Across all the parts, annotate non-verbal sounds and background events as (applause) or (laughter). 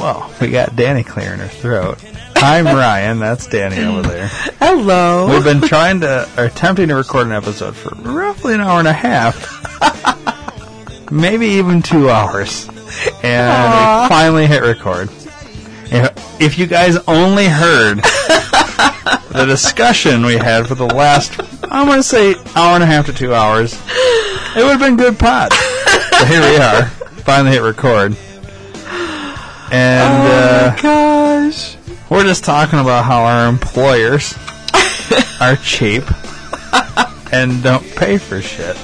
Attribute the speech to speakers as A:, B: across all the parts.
A: Well, we got Danny clearing her throat. I'm Ryan. That's Danny over there.
B: Hello.
A: We've been trying to, or attempting to record an episode for roughly an hour and a half. Maybe even two hours. And
B: Aw.
A: we finally hit record. If, if you guys only heard the discussion we had for the last, I'm going to say hour and a half to two hours, it would have been good pod. So here we are. Finally hit record. And, uh,
B: oh gosh.
A: we're just talking about how our employers (laughs) are cheap and don't pay for shit.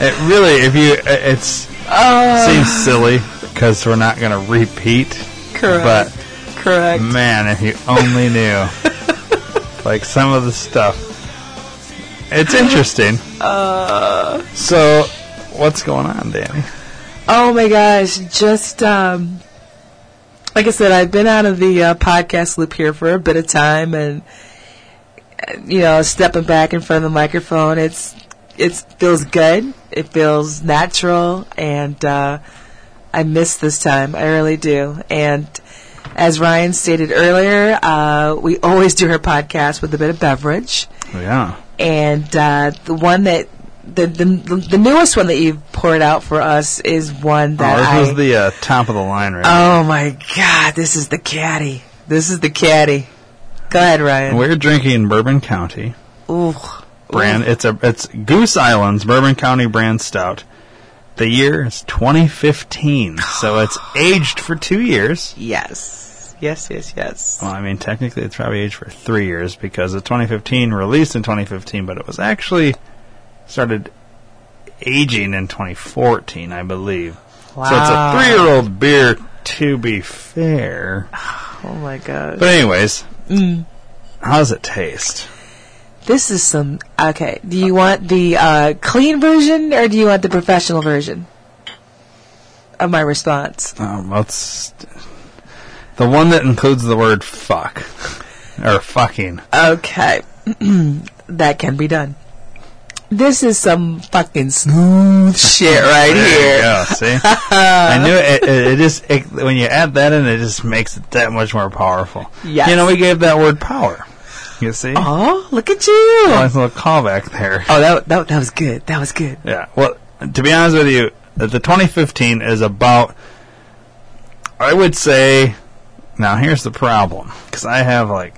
A: It really, if you, it's
B: Uh,
A: seems silly because we're not going to repeat.
B: correct.
A: But
B: correct.
A: man, if you only (laughs) knew, like some of the stuff, it's interesting.
B: Uh,
A: So, what's going on, Danny?
B: oh my gosh. Just um, like I said, I've been out of the uh, podcast loop here for a bit of time, and you know, stepping back in front of the microphone, it's it feels good. It feels natural, and uh, I miss this time. I really do. And as Ryan stated earlier, uh, we always do our podcast with a bit of beverage.
A: Yeah.
B: and uh, the one that the, the the newest one that you've poured out for us is one that
A: this
B: I.
A: was the uh, top of the line, right?
B: oh my God! This is the caddy. This is the caddy. Go ahead, Ryan.
A: We're drinking Bourbon County.
B: Ooh.
A: brand. It's a it's Goose Island's Bourbon County brand stout. The year is 2015, so (sighs) it's aged for two years.
B: Yes. Yes. Yes. Yes.
A: Well, I mean, technically, it's probably aged for three years because the 2015 released in 2015, but it was actually started aging in 2014, I believe. Wow. So it's a three-year-old beer, to be fair.
B: Oh my God.
A: But anyways,
B: Mm.
A: how does it taste?
B: This is some. Okay. Do you want the uh, clean version or do you want the professional version of my response?
A: Um, let's the one that includes the word "fuck" or "fucking."
B: Okay. (clears throat) that can be done. This is some fucking smooth (laughs) shit right here.
A: Yeah, see, (laughs) I knew it. It, it just it, when you add that in, it just makes it that much more powerful.
B: Yes.
A: You know, we gave that word power. You see,
B: Oh, look at you.
A: nice little callback there.
B: Oh, that, that that was good. That was good.
A: Yeah. Well, to be honest with you, the the 2015 is about. I would say. Now here's the problem, because I have like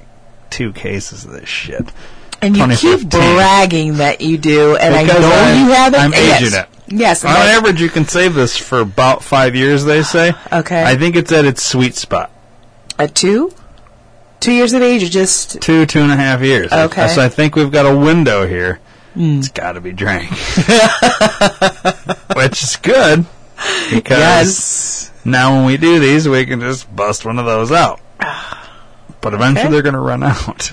A: two cases of this shit.
B: And you keep
A: 2015.
B: bragging that you do, and I
A: Because
B: know
A: I'm-
B: you haven't.
A: I'm
B: yes.
A: aging it.
B: Yes.
A: On average, you can save this for about five years. They say.
B: Okay.
A: I think it's at its sweet spot.
B: a two, two years of age, or just
A: Two, two and a half years.
B: Okay.
A: So I think we've got a window here.
B: Hmm.
A: It's got to be drank, (laughs) which is good because
B: yes.
A: now when we do these, we can just bust one of those out. But eventually,
B: Okay.
A: they're going to run out.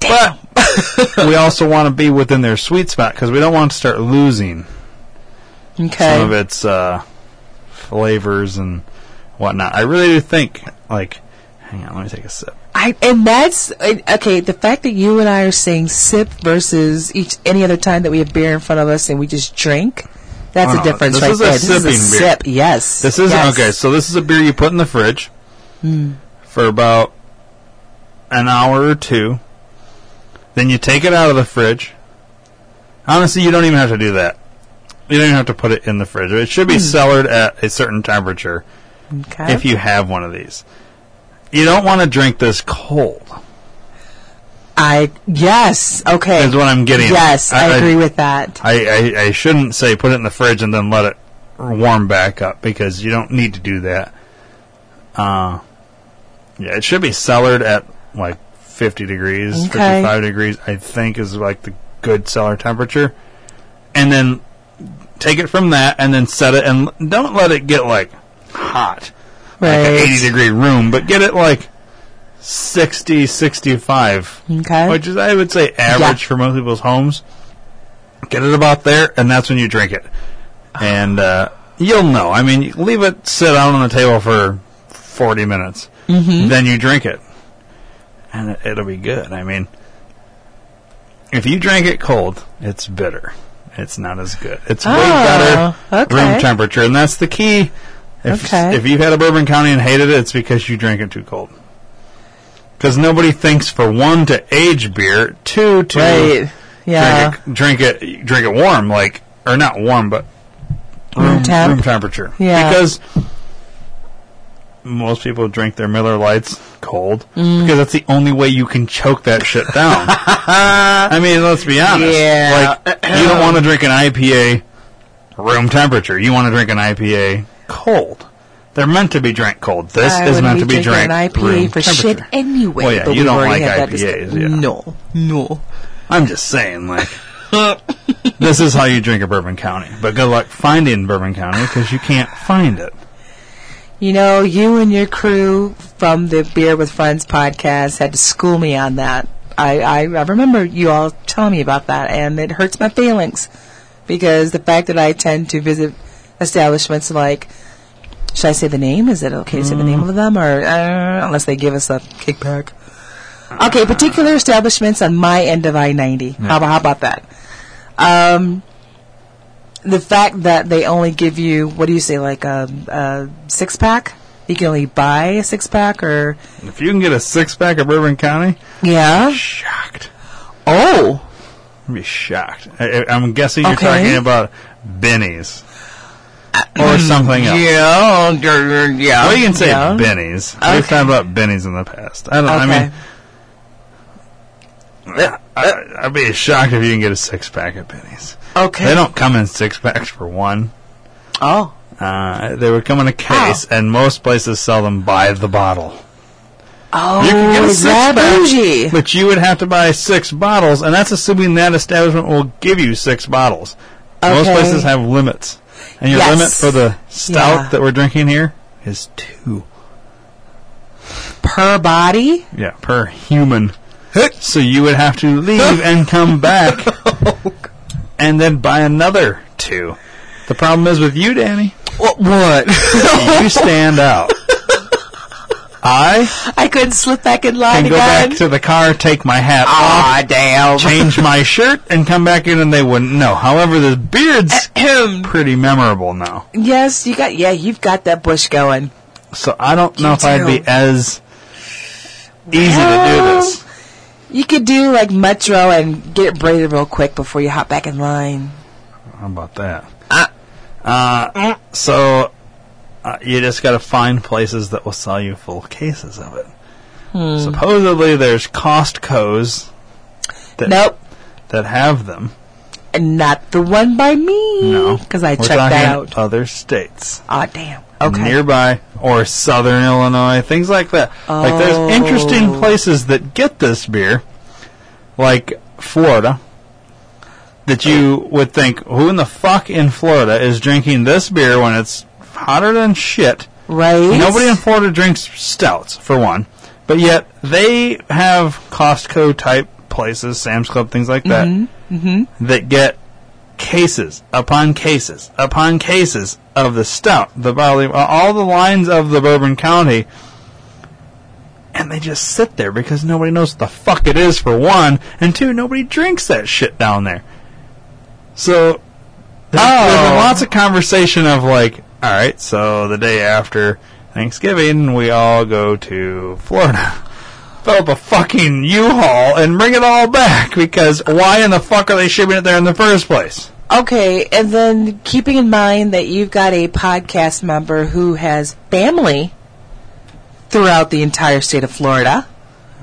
A: But (laughs) we also want to be within their sweet spot because we don't want to start losing
B: Okay.
A: some of its uh, flavors and whatnot. I really do think, like, hang on, let me take a sip.
B: I and that's okay. The fact that you and I are saying sip versus each any other time that we have beer in front of us and we just drink, that's
A: Oh,
B: a difference
A: this
B: right
A: is a
B: there. this is a sip. Yes.
A: This is
B: yes.
A: okay. So this is a beer you put in the fridge for about an hour or two. Then you take it out of the fridge. Honestly, you don't even have to do that. You don't even have to put it in the fridge. It should be cellared at a certain temperature
B: Okay.
A: if you have one of these. You don't want to drink this cold.
B: I yes. Okay.
A: Is what I'm getting.
B: Yes, I,
A: I- I-
B: agree with that.
A: I, I, I shouldn't say put it in the fridge and then let it warm back up because you don't need to do that. Uh, yeah, it should be cellared at like 50 degrees,
B: Okay.
A: 55 degrees, I think is like the good cellar temperature. And then take it from that and then set it and don't let it get like hot, like an 80 degree room, but get it like 60, 65
B: Okay.
A: which is I would say average
B: Yeah.
A: for most people's homes. Get it about there, and that's when you drink it, and uh, you'll know. I mean, leave it sit out on the table for forty minutes,
B: Mm-hmm.
A: then you drink it, and it, it'll be good. I mean, if you drink it cold, it's bitter. it's not as good. It's way
B: Oh,
A: better
B: okay.
A: room temperature, and that's the key. If,
B: Okay.
A: if you've had a Bourbon County and hated it, it's because you drank it too cold. Because nobody thinks for one to age beer, two to
B: Right. Yeah.
A: drink it, drink it, drink it warm, like or not warm, but
B: Room temp.
A: room temperature.
B: Yeah.
A: Because most people drink their Miller Lites cold
B: Mm.
A: because that's the only way you can choke that shit down. (laughs) I mean, let's be honest.
B: Yeah.
A: Like, you don't want to drink an IPA room temperature. You want to drink an IPA cold. They're meant to be drank cold. This
B: I
A: is meant to be
B: drinking
A: drank
B: an IPA
A: room
B: for shit anyway.
A: Well, yeah,
B: but
A: you don't like IPAs, yeah.
B: No, no. (laughs)
A: I'm just saying, like, (laughs) this is how you drink a Bourbon County. But good luck finding Bourbon County because you can't find it.
B: You know, you and your crew from the Beer with Friends podcast had to school me on that. I, I, I remember you all telling me about that, and it hurts my feelings because the fact that I tend to visit establishments like, should I say the name? Is it okay to say the name of them, or uh, unless they give us a kickback? Okay, particular establishments on my end of I ninety. How, about, how about that? Um, the fact that they only give you what do you say like a, a six pack you can only buy a six pack or
A: If you can get a six pack of Bourbon County,
B: yeah
A: shocked.
B: oh
A: I'd be shocked. I, I'm guessing you're
B: Okay.
A: talking about Benny's uh, or mm, something else.
B: yeah yeah
A: Well, you can say
B: yeah.
A: Benny's. We've
B: Okay.
A: talked about Benny's in the past. I don't. I mean, I, I'd be shocked if you can get a six pack at Benny's.
B: Okay
A: They don't come in six packs for one.
B: oh
A: Uh, they would come in a case, and most places sell them by the bottle.
B: oh
A: You can get a
B: that bougie
A: But you would have to buy six bottles, and that's assuming that establishment will give you six bottles. Most places have limits, and your
B: Yes.
A: limit for the stout
B: Yeah.
A: that we're drinking here is two.
B: per body
A: Yeah, per human. (laughs) So you would have to leave and come back, (laughs) and then buy another two. The problem is with you, Danny.
B: what what
A: You stand out. I
B: I couldn't slip back in line
A: can go
B: again
A: back to the car, take my hat
B: ah
A: off,
B: damn
A: change my shirt, and come back in, and they wouldn't know. However, the beard's pretty memorable now.
B: yes you got yeah you've got that bush going
A: So I don't know
B: You
A: if I'd be as easy to do this.
B: You could do like Metro and get it braided real quick before you hop back in line.
A: How about that? Uh, so uh, you just got to find places that will sell you full cases of it.
B: Hmm.
A: Supposedly, there's Costco's that
B: Nope,
A: that have them.
B: and not the one by me.
A: No,
B: because I
A: We're
B: checked that out.
A: Other states.
B: Ah, damn. Okay.
A: nearby or southern Illinois, things like that. Like there's interesting
B: Oh.
A: places that get this beer, like Florida, that you would think, who in the fuck in Florida is drinking this beer when it's hotter than shit?
B: right.
A: Nobody in Florida drinks stouts, for one, but yet they have Costco type places, Sam's Club, things like that,
B: Mm-hmm.
A: that get cases upon cases upon cases of the stout, the barley, all the lines of the Bourbon County, and they just sit there because nobody knows what the fuck it is, for one, and two, nobody drinks that shit down there. So, there's, there's been
B: Oh.
A: lots of conversation of like, all right, so the day after Thanksgiving, we all go to Florida. (laughs) Fill up a fucking U-Haul and bring it all back because why in the fuck are they shipping it there in the first place?
B: Okay, and then keeping in mind that you've got a podcast member who has family throughout the entire state of Florida,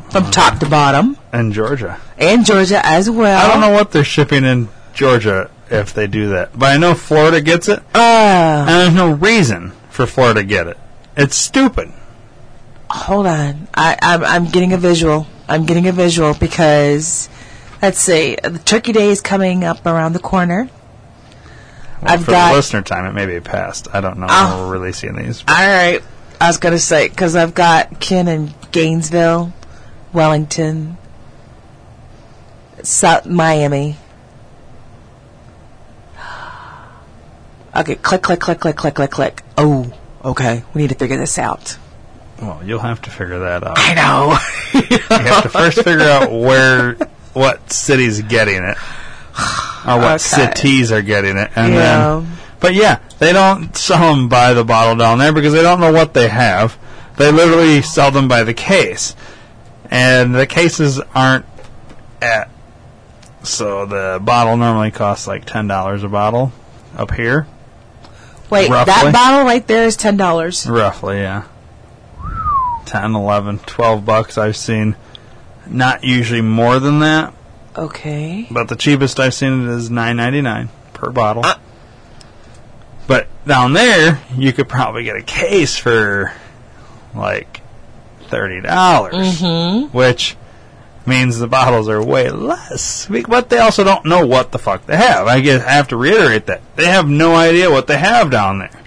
B: from top to bottom,
A: and Georgia.
B: and Georgia as well.
A: I don't know what they're shipping in Georgia if they do that, but I know Florida gets it,
B: Uh,
A: and there's no reason for Florida to get it. It's stupid.
B: Hold on. I, I'm, I'm getting a visual. I'm getting a visual because, let's see, the Turkey Day is coming up around the corner.
A: Well,
B: I've
A: for
B: got-
A: the listener time, it may be past. I don't know
B: Oh.
A: when ah. we're releasing these.
B: All right. I was going to say, because I've got Ken in Gainesville, Wellington, South Miami. Okay, click, click, click, click, click, click, click. Oh, okay. We need to figure this out.
A: Well, you'll have to figure that out.
B: I know.
A: you have to first figure out where, what city's getting it. or what
B: Okay.
A: cities are getting it, and
B: Yeah.
A: then. But yeah, they don't sell them by the bottle down there because they don't know what they have. They literally sell them by the case, and the cases aren't at. So the bottle normally costs like ten dollars a bottle up here,
B: Wait,
A: Roughly.
B: that bottle right there is ten dollars.
A: roughly. Yeah, 10, 11, 12 bucks. I've seen. Not usually more than that,
B: Okay.
A: but the cheapest I've seen it is nine ninety nine per bottle.
B: Uh.
A: But down there, you could probably get a case for like thirty dollars,
B: Mm-hmm.
A: which means the bottles are way less. Be- But they also don't know what the fuck they have. I guess I have to reiterate that they have no idea what they have down there.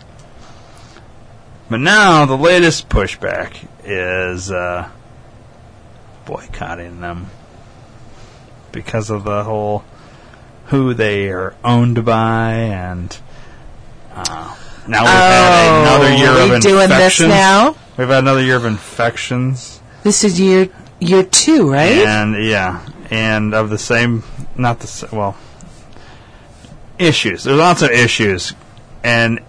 A: But now the latest pushback is uh, boycotting them because of the whole who they are owned by and uh, now we've had another year
B: Oh,
A: of
B: we doing this
A: infections.
B: now?
A: We've had another year of infections
B: This is year year two, right?
A: and yeah, and of the same, not the s- well, issues. There's lots of issues, and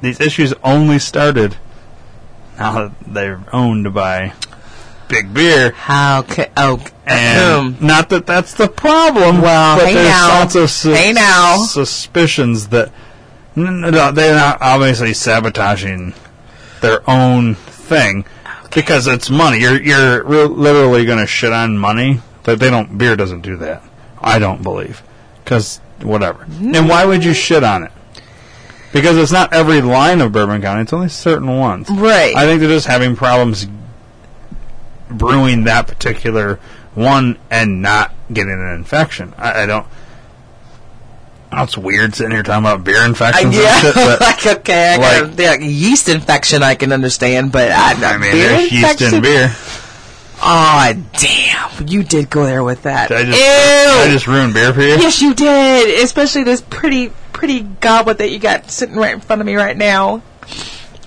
A: these issues only started now that they're owned by Big Beer.
B: How ca- oh
A: And um, not that that's the problem.
B: Well,
A: but
B: hey
A: there's
B: now.
A: lots of sus-
B: Hey now.
A: suspicions that no, they're not obviously sabotaging their own thing because it's money. You're you're re- literally going to shit on money, but they don't. Beer doesn't do that. I don't believe because whatever. And why would you shit on it? Because it's not every line of Bourbon County; it's only certain ones.
B: right.
A: I think they're just having problems brewing that particular one and not getting an infection. I, I don't. That's weird sitting here talking about beer
B: Uh,
A: infections
B: yeah,
A: shit, but (laughs)
B: like okay, I
A: like-
B: got yeah, yeast infection I can understand, but I,
A: I mean,
B: beer
A: there's yeast in beer.
B: Oh damn! You did go there with that.
A: Did I just,
B: Ew.
A: did I just ruined beer for you?
B: yes, you did. Especially this pretty, pretty goblet that you got sitting right in front of me right now.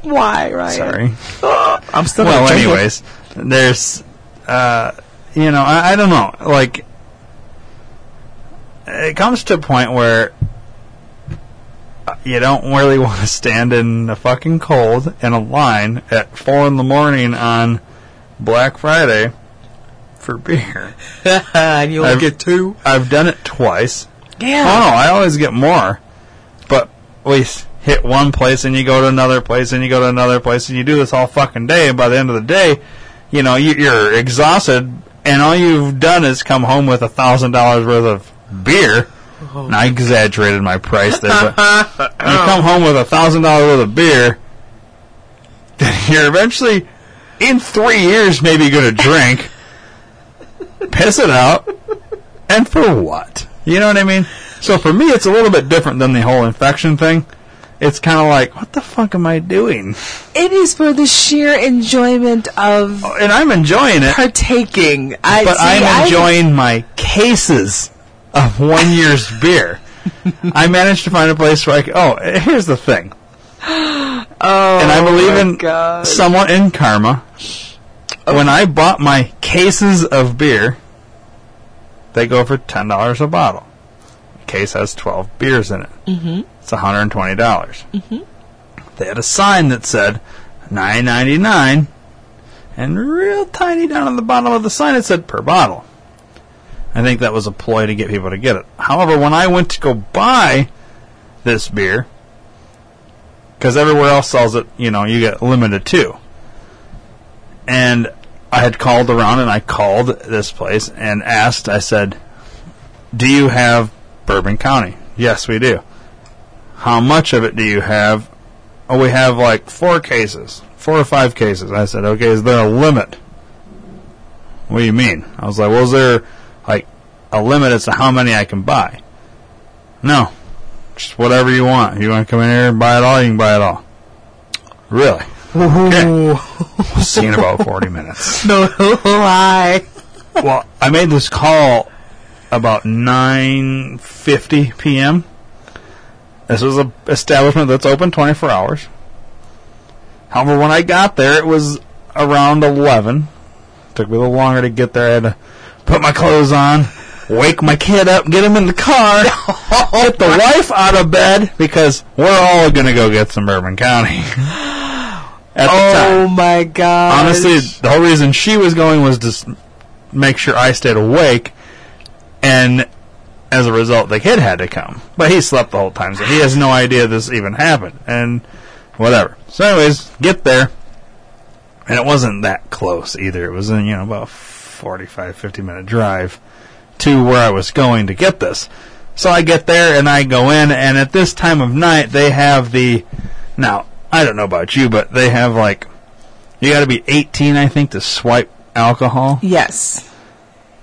B: Why, Ryan?
A: Sorry.
B: I'm still.
A: well,
B: gonna it.
A: anyways, there's, uh, you know, I, I don't know. Like, it comes to a point where uh, you don't really (laughs) want to stand in the fucking cold in a line at four in the morning on Black Friday for beer. (laughs)
B: and you only
A: I've-
B: get two.
A: I've done it twice.
B: Yeah.
A: Oh no, I always get more. We hit one place and you go to another place and you go to another place and you do this all fucking day. And by the end of the day, you know you, you're exhausted and all you've done is come home with a thousand dollars worth of beer. Oh. And I exaggerated my price there, but (laughs) you come home with a thousand dollars worth of beer. Then (laughs) you're eventually, in three years, maybe going to drink, (laughs) piss it out, and for what? You know what I mean? So for me, it's a little bit different than the whole infection thing. It's kind of like, what the fuck am I doing?
B: It is for the sheer enjoyment of oh,
A: And I'm enjoying it,
B: partaking. I
A: but
B: see,
A: I'm
B: I-
A: enjoying my cases of one year's (laughs) beer. I managed to find a place where I c oh, here's the thing.
B: Oh, (gasps)
A: and I believe oh
B: my
A: in
B: God.
A: somewhat in karma. When I bought my cases of beer, they go for ten dollars a bottle. Case has twelve beers in it. Mm-hmm. It's one hundred and twenty dollars. Mm-hmm. They had a sign that said nine ninety nine, and real tiny down on the bottom of the sign it said per bottle. I think that was a ploy to get people to get it. However, when I went to go buy this beer, because everywhere else sells it, you know, you get limited too. And I had called around and I called this place and asked, I said, Do you have Bourbon County? Yes, we do. How much of it do you have? Oh, we have like four cases, four or five cases. I said, Okay, is there a limit? What do you mean? I was like, Well, is there like a limit as to how many I can buy? No. Just whatever you want. You want to come in here and buy it all, you can buy it all. Really? Okay. (laughs) We'll see you in about 40 minutes. (laughs)
B: no lie.
A: Well, I made this call about 9.50 p.m. This was a establishment that's open 24 hours. However, when I got there, it was around 11. Took me a little longer to get there. I had to put my clothes on, wake my kid up, get him in the car, (laughs) get the wife out of bed because we're all gonna go get some Bourbon County. (laughs)
B: Oh
A: time,
B: my god!
A: honestly, the whole reason she was going was to make sure I stayed awake, and as a result, the kid had to come. But he slept the whole time, so he has no idea this even happened, and whatever. So, anyways, get there, and it wasn't that close either. It was in you know about 45, 50 minute drive to where I was going to get this. So I get there and I go in, and at this time of night they have the. Now I don't know about you, but they have like you got to be 18, I think, to swipe alcohol.
B: yes,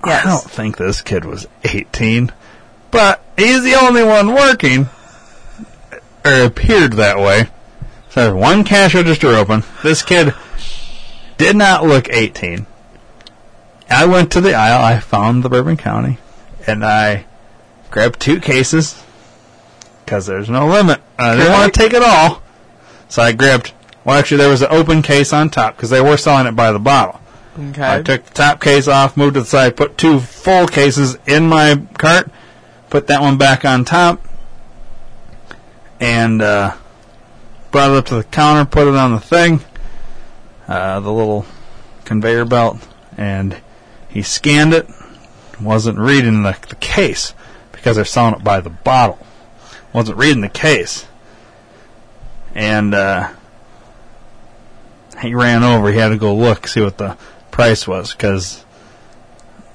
B: yes.
A: I don't think this kid was 18, but he's the only one working, or appeared that way. So there's one cash register open. This kid did not look 18. I went to the aisle, I found the Bourbon County, and I grabbed two cases, because there's no limit. I didn't want to take it all. So I grabbed, well actually there was an open case on top, because they were selling it by the bottle.
B: Okay.
A: I took the top case off, moved to the side, put two full cases in my cart, put that one back on top, and uh, brought it up to the counter, put it on the thing, uh, the little conveyor belt, and he scanned it. Wasn't reading the, the case because they're selling it by the bottle. Wasn't reading the case, and uh, he ran over. He had to go look, see what the price was, because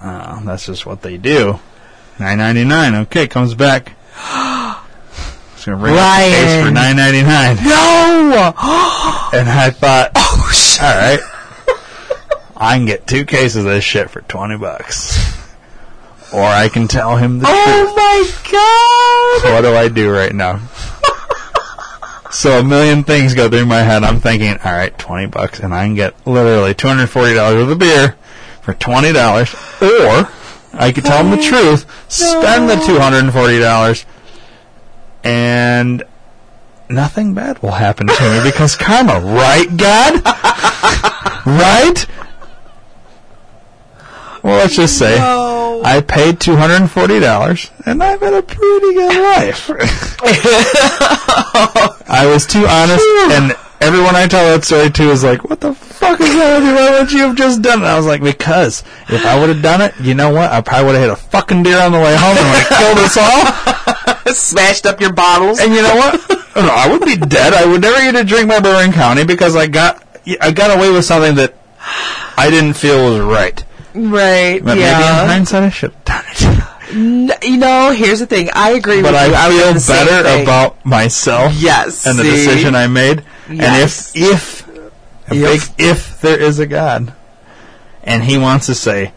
A: uh, that's just what they do. Nine ninety nine. Okay, comes back. (gasps) He's gonna bring up the case for
B: Ryan.
A: nine ninety nine.
B: no. (gasps)
A: And I thought,
B: oh shit.
A: all right, (laughs) I can get two cases of this shit for twenty bucks, or I can tell him the truth.
B: Oh my god.
A: So what do I do right now? So a million things go through my head. I'm thinking, all right, twenty bucks, and I can get literally two hundred forty dollars worth of beer for twenty dollars, or I could tell them the (laughs) truth, spend the two hundred and forty dollars, and nothing bad will happen to me because karma, right, God? (laughs) right? Well, let's just say
B: No.
A: I paid two hundred and forty dollars, and I've had a pretty good life. (laughs) I was too honest, and everyone I tell that story to is like, "What the fuck is that with you? Why would you have just done it?" I was like, "Because if I would have done it, you know what? I probably would have hit a fucking deer on the way home and would have (laughs) killed us all."
B: Smashed up your bottles.
A: And you know what? No, I would be dead. I would never get to drink my Bourbon County because I got I got away with something that I didn't feel was right.
B: Right.
A: But maybe in
B: yeah.
A: hindsight, I should have done it.
B: You know, here's the thing. I agree
A: but
B: with you.
A: But
B: I
A: feel better
B: thing.
A: about myself
B: Yes.
A: and the decision I made.
B: Yes.
A: And if if a
B: If.
A: big if there is a God, and He wants to say,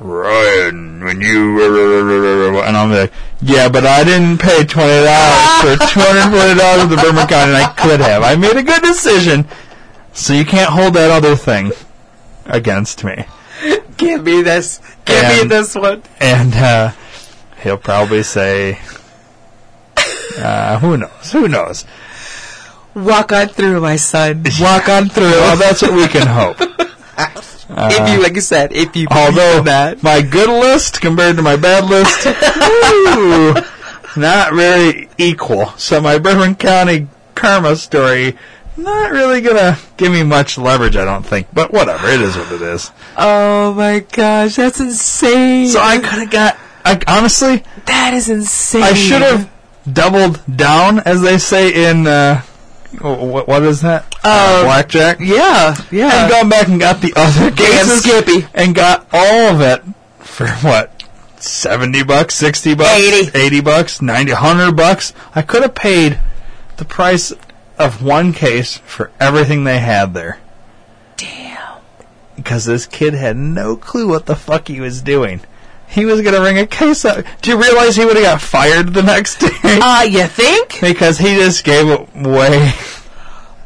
A: Ryan, when you (laughs) and I'm like, yeah, but I didn't pay twenty dollars for (laughs) two hundred forty dollars at the County, and I could have. I made a good decision, so you can't hold that other thing against me. (laughs)
B: Give me this. Give me this one.
A: And uh, he'll probably say, uh, "Who knows? Who knows?"
B: Walk on through, my son. Walk on (laughs) through.
A: Well, that's what we can (laughs) hope.
B: if you, like you said, if you
A: Although
B: that.
A: my good list compared to my bad list, ooh, not very equal. So my Bourbon County karma story, not really gonna give me much leverage, I don't think. But whatever, it is what it is.
B: Oh my gosh, that's insane.
A: So I could have got. I honestly,
B: that is insane.
A: I should have doubled down, as they say in. Uh, what, what is that?
B: Uh,
A: blackjack.
B: Yeah, yeah.
A: and gone back and got the other cases
B: Skippy.
A: and got all of it for what 70 bucks 60 bucks
B: 80.
A: 80 bucks 90 100 bucks i could have paid the price of one case for everything they had there
B: Damn.
A: because this kid had no clue what the fuck he was doing he was gonna ring a case up do you realize he would have got fired the next day
B: Uh, you think?
A: because he just gave away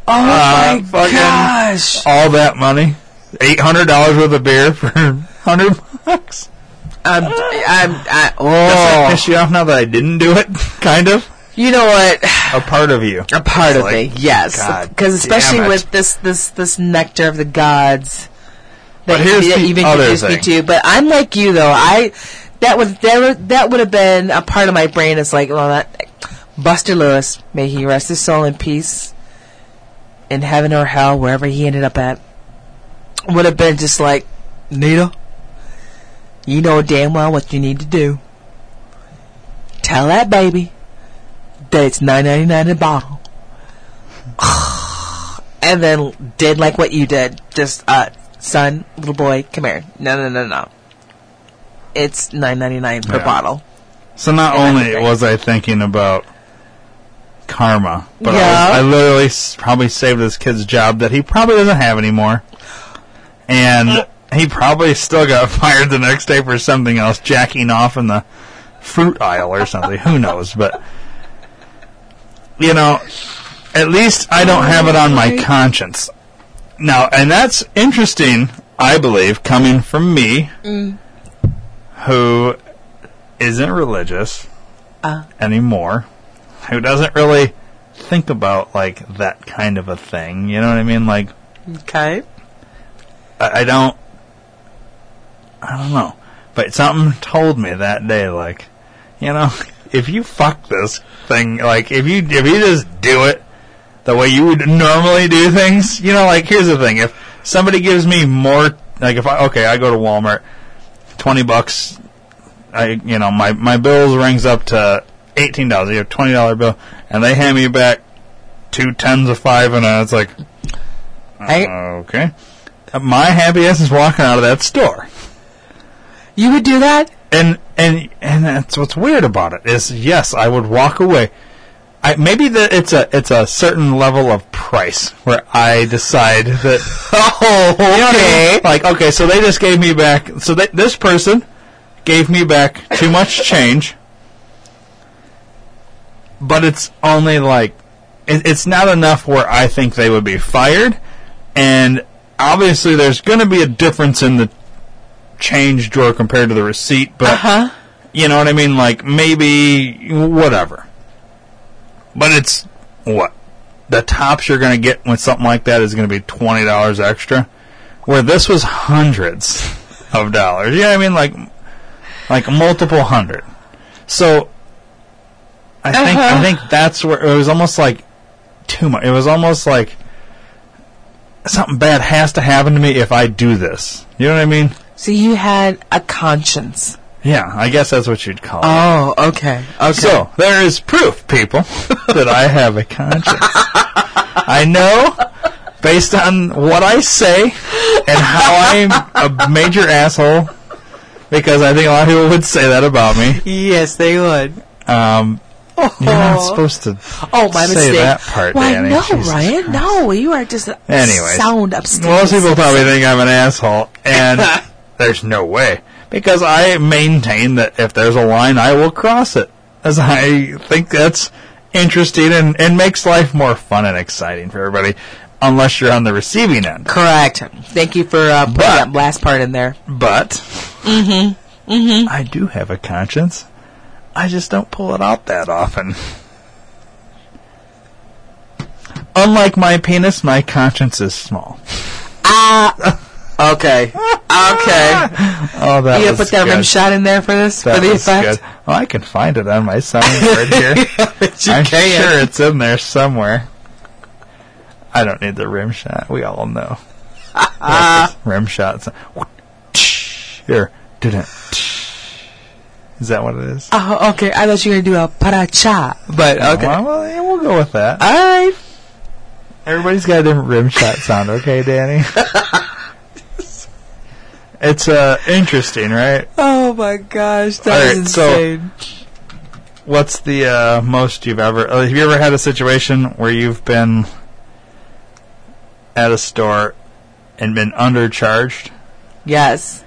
B: Oh
A: Uh,
B: my
A: fucking-
B: gosh.
A: all that money eight hundred dollars worth of beer for (laughs) hundred bucks
B: I'm, I'm, I,
A: Does that
B: oh.
A: piss you off now that I didn't do it? (laughs) Kind of.
B: You know what?
A: A part of you.
B: A part
A: It's
B: of
A: like,
B: me, yes. Because especially with this, this, this nectar of the gods.
A: But
B: that
A: here's
B: you-
A: the
B: you've
A: other
B: introduced me to. But I'm like you though. I that was that, would- that would have been a part of my brain. It's like, well, that Buster Lewis, may he rest his soul in peace, in heaven or hell, wherever he ended up at, would have been just like, Nita, you know damn well what you need to do. Tell that baby it's nine ninety nine a bottle. (sighs) and then did like what you did. Just, uh, son, little boy, come here. No, no, no, no. It's nine ninety nine per
A: Yeah.
B: bottle.
A: So not
B: Yeah,
A: only was I thinking about karma, but I,
B: Yeah.
A: was, I literally s- probably saved this kid's job that he probably doesn't have anymore, and he probably still got (laughs) fired the next day for something else, jacking off in the fruit aisle or something. Who knows? But you know, at least I don't have it on my conscience. Now, and that's interesting, I believe, coming from me, who isn't religious
B: Uh.
A: anymore, who doesn't really think about like that kind of a thing. You know what I mean? Like,
B: Okay.
A: I, I don't, I don't know, but something told me that day, like, you know, if you fuck this thing, like, if you if you just do it the way you would normally do things, you know, like, here's the thing: if somebody gives me more, like, if I okay, I go to Walmart, twenty bucks, I you know, my my bills rings up to eighteen dollars. You have twenty dollar bill, and they hand me back two tens of five, and uh, it's like,
B: Hey.
A: okay. My happiness is walking out of that store.
B: You would do that?
A: And and and that's what's weird about it is yes, I would walk away. I, maybe that it's a it's a certain level of price where I decide that (laughs)
B: Oh,
A: you know I mean? like okay, so they just gave me back. So they, this person gave me back too much change, but it's only like it, it's not enough where I think they would be fired, and obviously there's going to be a difference in the change drawer compared to the receipt, but
B: Huh?
A: you know what I mean? Like maybe whatever. But it's what the tops you're going to get with something like that is going to be twenty dollars extra, where this was hundreds of dollars. You know what I mean? Like like multiple hundred. So I think
B: Uh-huh.
A: I think that's where it was almost like too much. It was almost like something bad has to happen to me if I do this. You know what I mean?
B: So you had a conscience.
A: Yeah, I guess that's what you'd call it.
B: Oh, okay. Okay.
A: So there is proof, people, (laughs) that I have a conscience. I know, based on what I say and how I'm a major asshole, because I think a lot of people would say that about me.
B: yes, they would.
A: Um, you're not supposed to
B: Oh, my
A: say
B: mistake.
A: that part,
B: Why,
A: Danny.
B: no,
A: Jesus
B: Ryan.
A: Christ.
B: No, you are just a
A: Anyways,
B: sound upstairs.
A: Most people probably think I'm an asshole, and (laughs) there's no way. Because I maintain that if there's a line, I will cross it. As I think that's interesting and, and makes life more fun and exciting for everybody, unless you're on the receiving end.
B: Correct. Thank you for uh, putting
A: But-
B: that last part in there.
A: But
B: Mm-hmm.
A: I do have a conscience. I just don't pull it out that often. Unlike my penis, my conscience is small.
B: Ah (laughs) Okay. Okay.
A: Oh, that
B: you put that
A: good.
B: rim shot in there for this
A: That
B: for the effect.
A: good. Well, I can find it on my soundboard (laughs) here.
B: You
A: I'm
B: can.
A: sure it's in there somewhere. I don't need the rim shot. We all know. (laughs) Like this rim shots. Here, didn't. Is that what it is?
B: Oh, okay. I thought you were gonna do a paracha, but okay.
A: Well, well, yeah, we'll go with that.
B: All right.
A: Everybody's got a different rim shot sound, okay, Danny? (laughs) it's uh interesting, right?
B: Oh my gosh, that
A: All
B: is
A: right, so- What's the uh, most you've ever? Uh, have you ever had a situation where you've been at a store and been undercharged?
B: yes.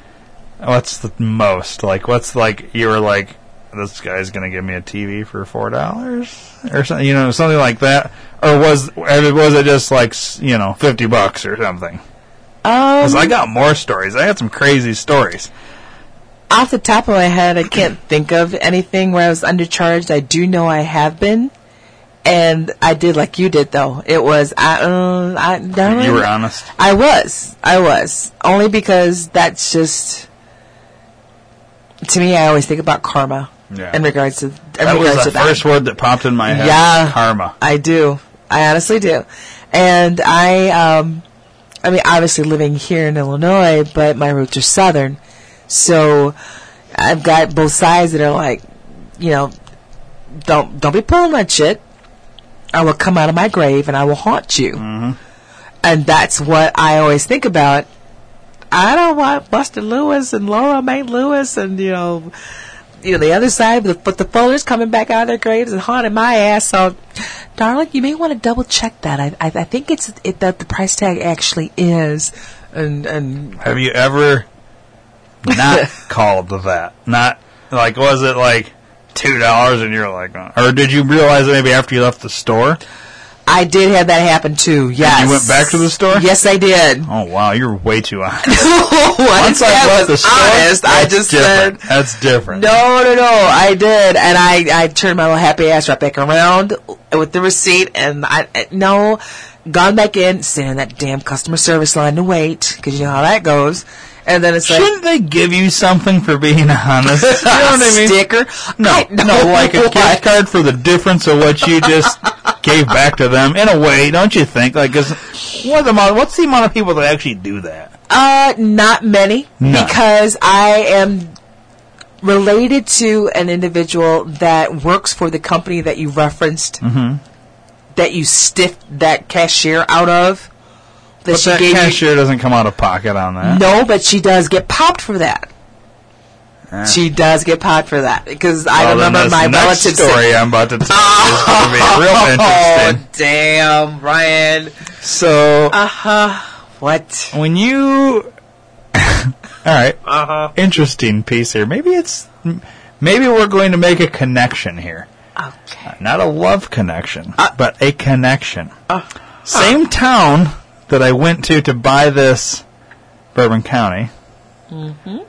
A: What's the most? Like, what's like you were like, this guy's gonna give me a TV for four dollars or something, you know, something like that, or was was it just like you know fifty bucks or something?
B: Um,
A: Because I got more stories. I got some crazy stories.
B: off the top of my head, I can't (clears throat) think of anything where I was undercharged. I do know I have been, and I did like you did though. It was I, um, I
A: You were honest.
B: I was. I was. Only because that's just to me, I always think about karma
A: Yeah.
B: in regards to in
A: that was the
B: to that.
A: first word that popped in my head.
B: Yeah.
A: Karma.
B: I do. I honestly do. And I, um, I mean, obviously living here in Illinois, but my roots are Southern. So I've got both sides that are like, you know, don't, don't be pulling that shit. I will come out of my grave and I will haunt you.
A: Mm-hmm.
B: And that's what I always think about. I don't want Buster Lewis and Laura Mae Lewis and, you know, you know, the other side, but, but the coming back out of their graves and haunting my ass. So, darling, you may want to double check that. I, I, I think it's it, that the price tag actually is, and and
A: Have you ever not (laughs) called that? Not like was it like two dollars and you're like, uh, or did you realize it maybe after you left the store?
B: I did have that happen too. Yes,
A: you went back to the store?
B: Yes, I did.
A: Oh wow, you're way too honest. (laughs)
B: Once
A: I
B: I
A: left the store,
B: honest, I just
A: different.
B: said.
A: that's different.
B: No, no, no. I did, and I I turned my little happy ass right back around with the receipt, and I I- no, gone back in, sitting in that damn customer service line to wait because you know how that goes, and then it's like
A: Shouldn't they give you something for being honest? You know what I mean? (laughs)
B: sticker.
A: No,
B: I-
A: no, like a (laughs) gift card for the difference of what you just gave back to them. In a way, don't you think? Like, 'cause what amount? What's the amount of people that actually do that?
B: Uh, not many
A: None.
B: because I am related to an individual that works for the company that you referenced.
A: Mm-hmm.
B: That you stiffed that cashier out of. That
A: But
B: she
A: that
B: gave you
A: cashier doesn't come out of pocket on that.
B: No, but she does get popped for that. She does get popped for that because I
A: Well, then
B: remember
A: this
B: my
A: next
B: relatives.
A: story I'm about to tell you is going to be (laughs) real interesting.
B: Oh damn, Ryan!
A: So,
B: Uh huh. What?
A: when you, (laughs) all right,
B: Uh huh.
A: interesting piece here. Maybe it's, maybe we're going to make a connection here.
B: Okay.
A: Not a love connection,
B: Uh.
A: but a connection. Same town that I went to to buy this Bourbon County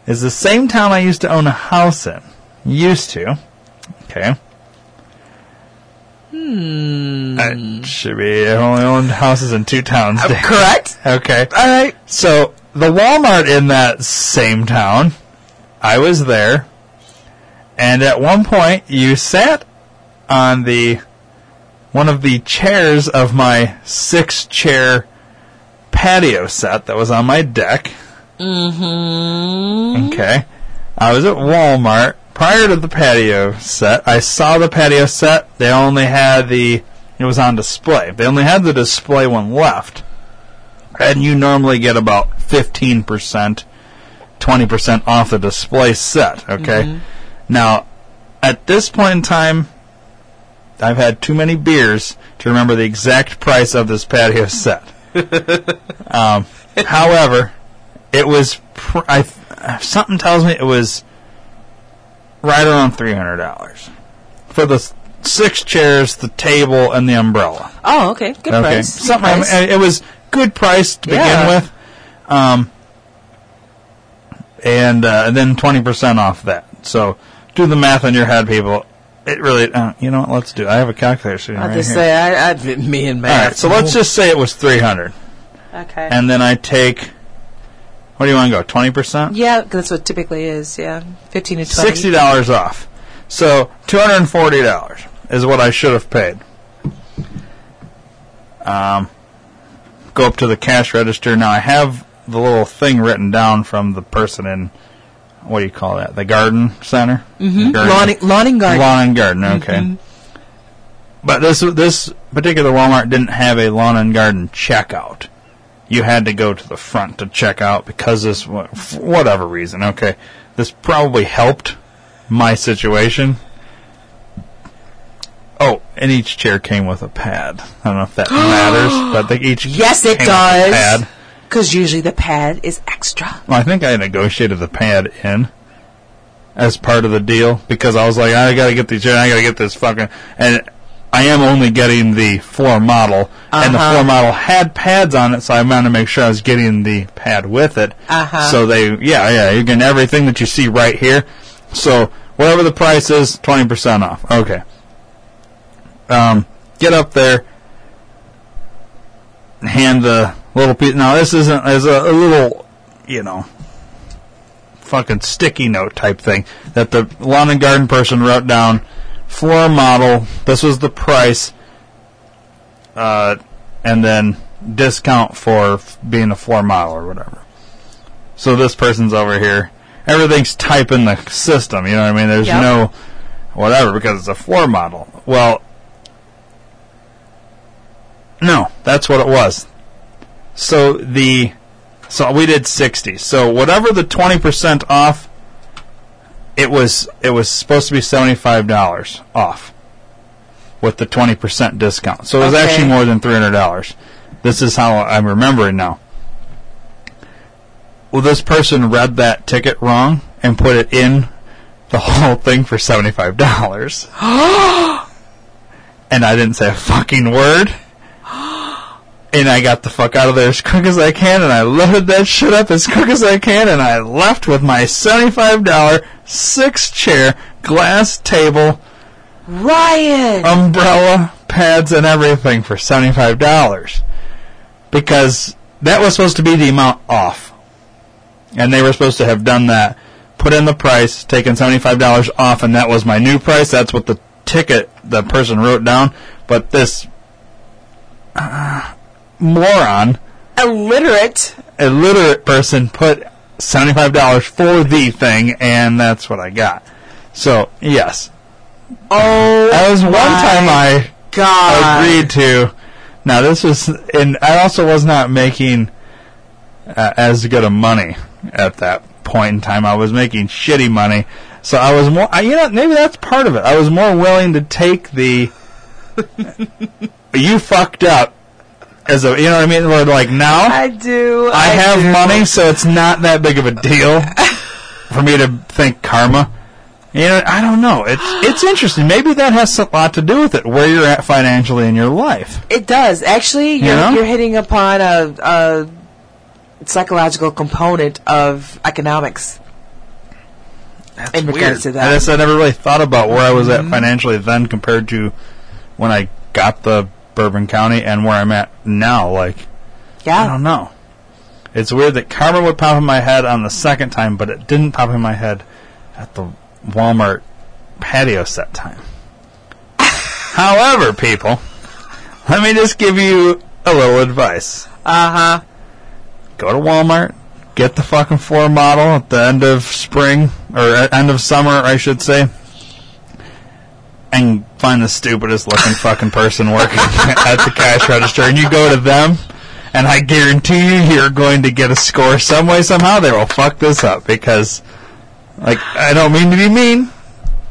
A: is the same town I used to own a house in. Used to. Okay. Hmm. I should be. I only owned houses in two towns. Dan. (laughs)
B: Correct.
A: Okay.
B: All right.
A: So the Walmart in that same town, I was there, and at one point you sat on the one of the chairs of my six chair patio set that was on my deck.
B: Mm-hmm.
A: Okay. I was at Walmart prior to the patio set. I saw the patio set. They only had the it was on display. They only had the display one left. And you normally get about 15%, 20% off the display set, okay? Now, at this point in time, I've had too many beers to remember the exact price of this patio set. (laughs) um, however, it was pr- I something tells me it was right around three hundred dollars for the six chairs, the table, and the umbrella.
B: Oh, okay. Good
A: okay,
B: price. Good
A: something. I mean, it was good price to
B: Yeah.
A: begin with, um, and, uh, and then twenty percent off that. So do the math in your head, people. It really, uh, you know what? Let's do. I have a calculator sitting
B: I'll
A: right
B: just
A: here.
B: say I, I me and
A: All
B: Matt.
A: right, so let's just say it was three hundred,
B: okay.
A: and then I take. What do you want to go? Twenty percent.
B: yeah, that's what typically is. Yeah, fifteen to twenty.
A: Sixty dollars off. So two hundred and forty dollars is what I should have paid. Um, go up to the cash register. Now I have the little thing written down from the person in what do you call that? The garden center. Mm-hmm.
B: Lawn, lawn and garden.
A: Lawn and garden. Okay. But this this particular Walmart didn't have a lawn and garden checkout. You had to go to the front to check out because this for whatever reason. Okay, this probably helped my situation. Oh, and each chair came with a pad. I don't know if that (gasps) matters, but they each
B: Yes, it does.
A: pad.
B: Because usually the pad is extra.
A: Well, I think I negotiated the pad in as part of the deal because I was like, I gotta get these, I gotta get this fucking, and I am only getting the floor model, and the
B: Uh-huh.
A: floor model had pads on it, so I wanted to make sure I was getting the pad with it.
B: Uh-huh.
A: So they, yeah, yeah, you're getting everything that you see right here. So whatever the price is, twenty percent off. Okay. Um, get up there, hand the little piece. Now this isn't as a, a little, you know, fucking sticky note type thing that the lawn and garden person wrote down. Floor model. This was the price. Uh, and then discount for f- being a floor model or whatever. So this person's over here. Everything's type in the system. You know what I mean? There's
B: Yep.
A: no whatever because it's a floor model. Well, no, that's what it was. So the so we did 60. So whatever the 20% off it was it was supposed to be $75 off with the 20% discount. So it was
B: Okay.
A: actually more than $300. This is how I'm remembering now. Well, this person read that ticket wrong and put it in the whole thing for $75. (gasps) and I didn't say a fucking word. And I got the fuck out of there as quick as I can, and I loaded that shit up as quick as I can, and I left with my $75 six chair glass table,
B: Ryan.
A: umbrella, pads, and everything for $75. Because that was supposed to be the amount off. And they were supposed to have done that, put in the price, taken $75 off, and that was my new price. That's what the ticket the person wrote down. But this uh, moron,
B: Illiterate.
A: illiterate person, put $75 for the thing, and that's what I got. So, yes.
B: Oh,
A: That was one time I
B: God.
A: agreed to. Now this was, and I also was not making uh, as good of money at that point in time. I was making shitty money, so I was more. I, you know, maybe that's part of it. I was more willing to take the (laughs) you fucked up as a, you know what I mean. Where like now
B: I do.
A: I have
B: do.
A: money, so it's not that big of a deal (laughs) for me to think karma. You know, I don't know. It's it's interesting. Maybe that has a lot to do with it, where you're at financially in your life.
B: It does. Actually, you're,
A: know?
B: you're hitting upon a, a psychological component of economics. in regards to
A: I guess I never really thought about where I was at mm-hmm. financially then compared to when I got the Bourbon County and where I'm at now. Like,
B: yeah.
A: I don't know. It's weird that karma would pop in my head on the second time, but it didn't pop in my head at the Walmart patio set time. (laughs) However, people, let me just give you a little advice.
B: Uh huh.
A: Go to Walmart, get the fucking floor model at the end of spring, or end of summer, I should say, and find the stupidest looking fucking person working (laughs) at the cash register, and you go to them, and I guarantee you, you're going to get a score some way, somehow. They will fuck this up because, like, I don't mean to be mean,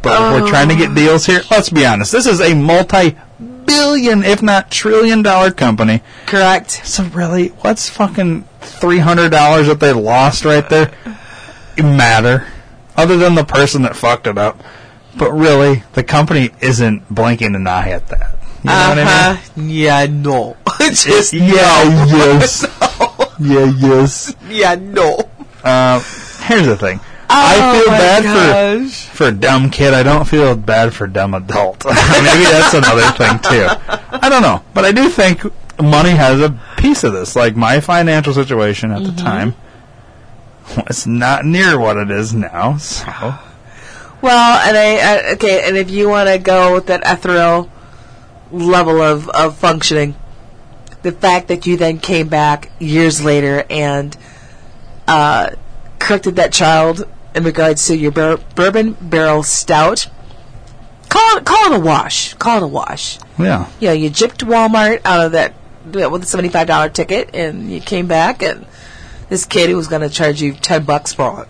A: but we're trying to get deals here. Let's be honest. This is a multi-billion, if not trillion-dollar company.
B: Correct.
A: So really, what's fucking three hundred dollars that they lost right there matter? Other than the person that fucked it up, but really, the company isn't blinking an eye at that. You know what I
B: Uh-huh. Yeah, no. (laughs) Just
A: mean? Yeah, yes, (laughs) yeah, yes.
B: yeah, no.
A: Uh, here's the thing.
B: Oh,
A: I
B: feel
A: bad
B: gosh.
A: for for a dumb kid. I don't feel bad for dumb adult. (laughs) Maybe that's another thing too. I don't know, but I do think money has a piece of this. Like my financial situation at the time was not near what it is now. So (sighs)
B: Well, and I, I okay, and if you want to go with that ethereal level of, of functioning, the fact that you then came back years later and uh, corrected that child in regards to your bur- bourbon barrel stout, call it call it a wash. Call it a wash.
A: yeah,
B: You know, you gypped Walmart out of that with a seventy five dollar ticket, and you came back and. This kid who was going to charge you ten bucks for it.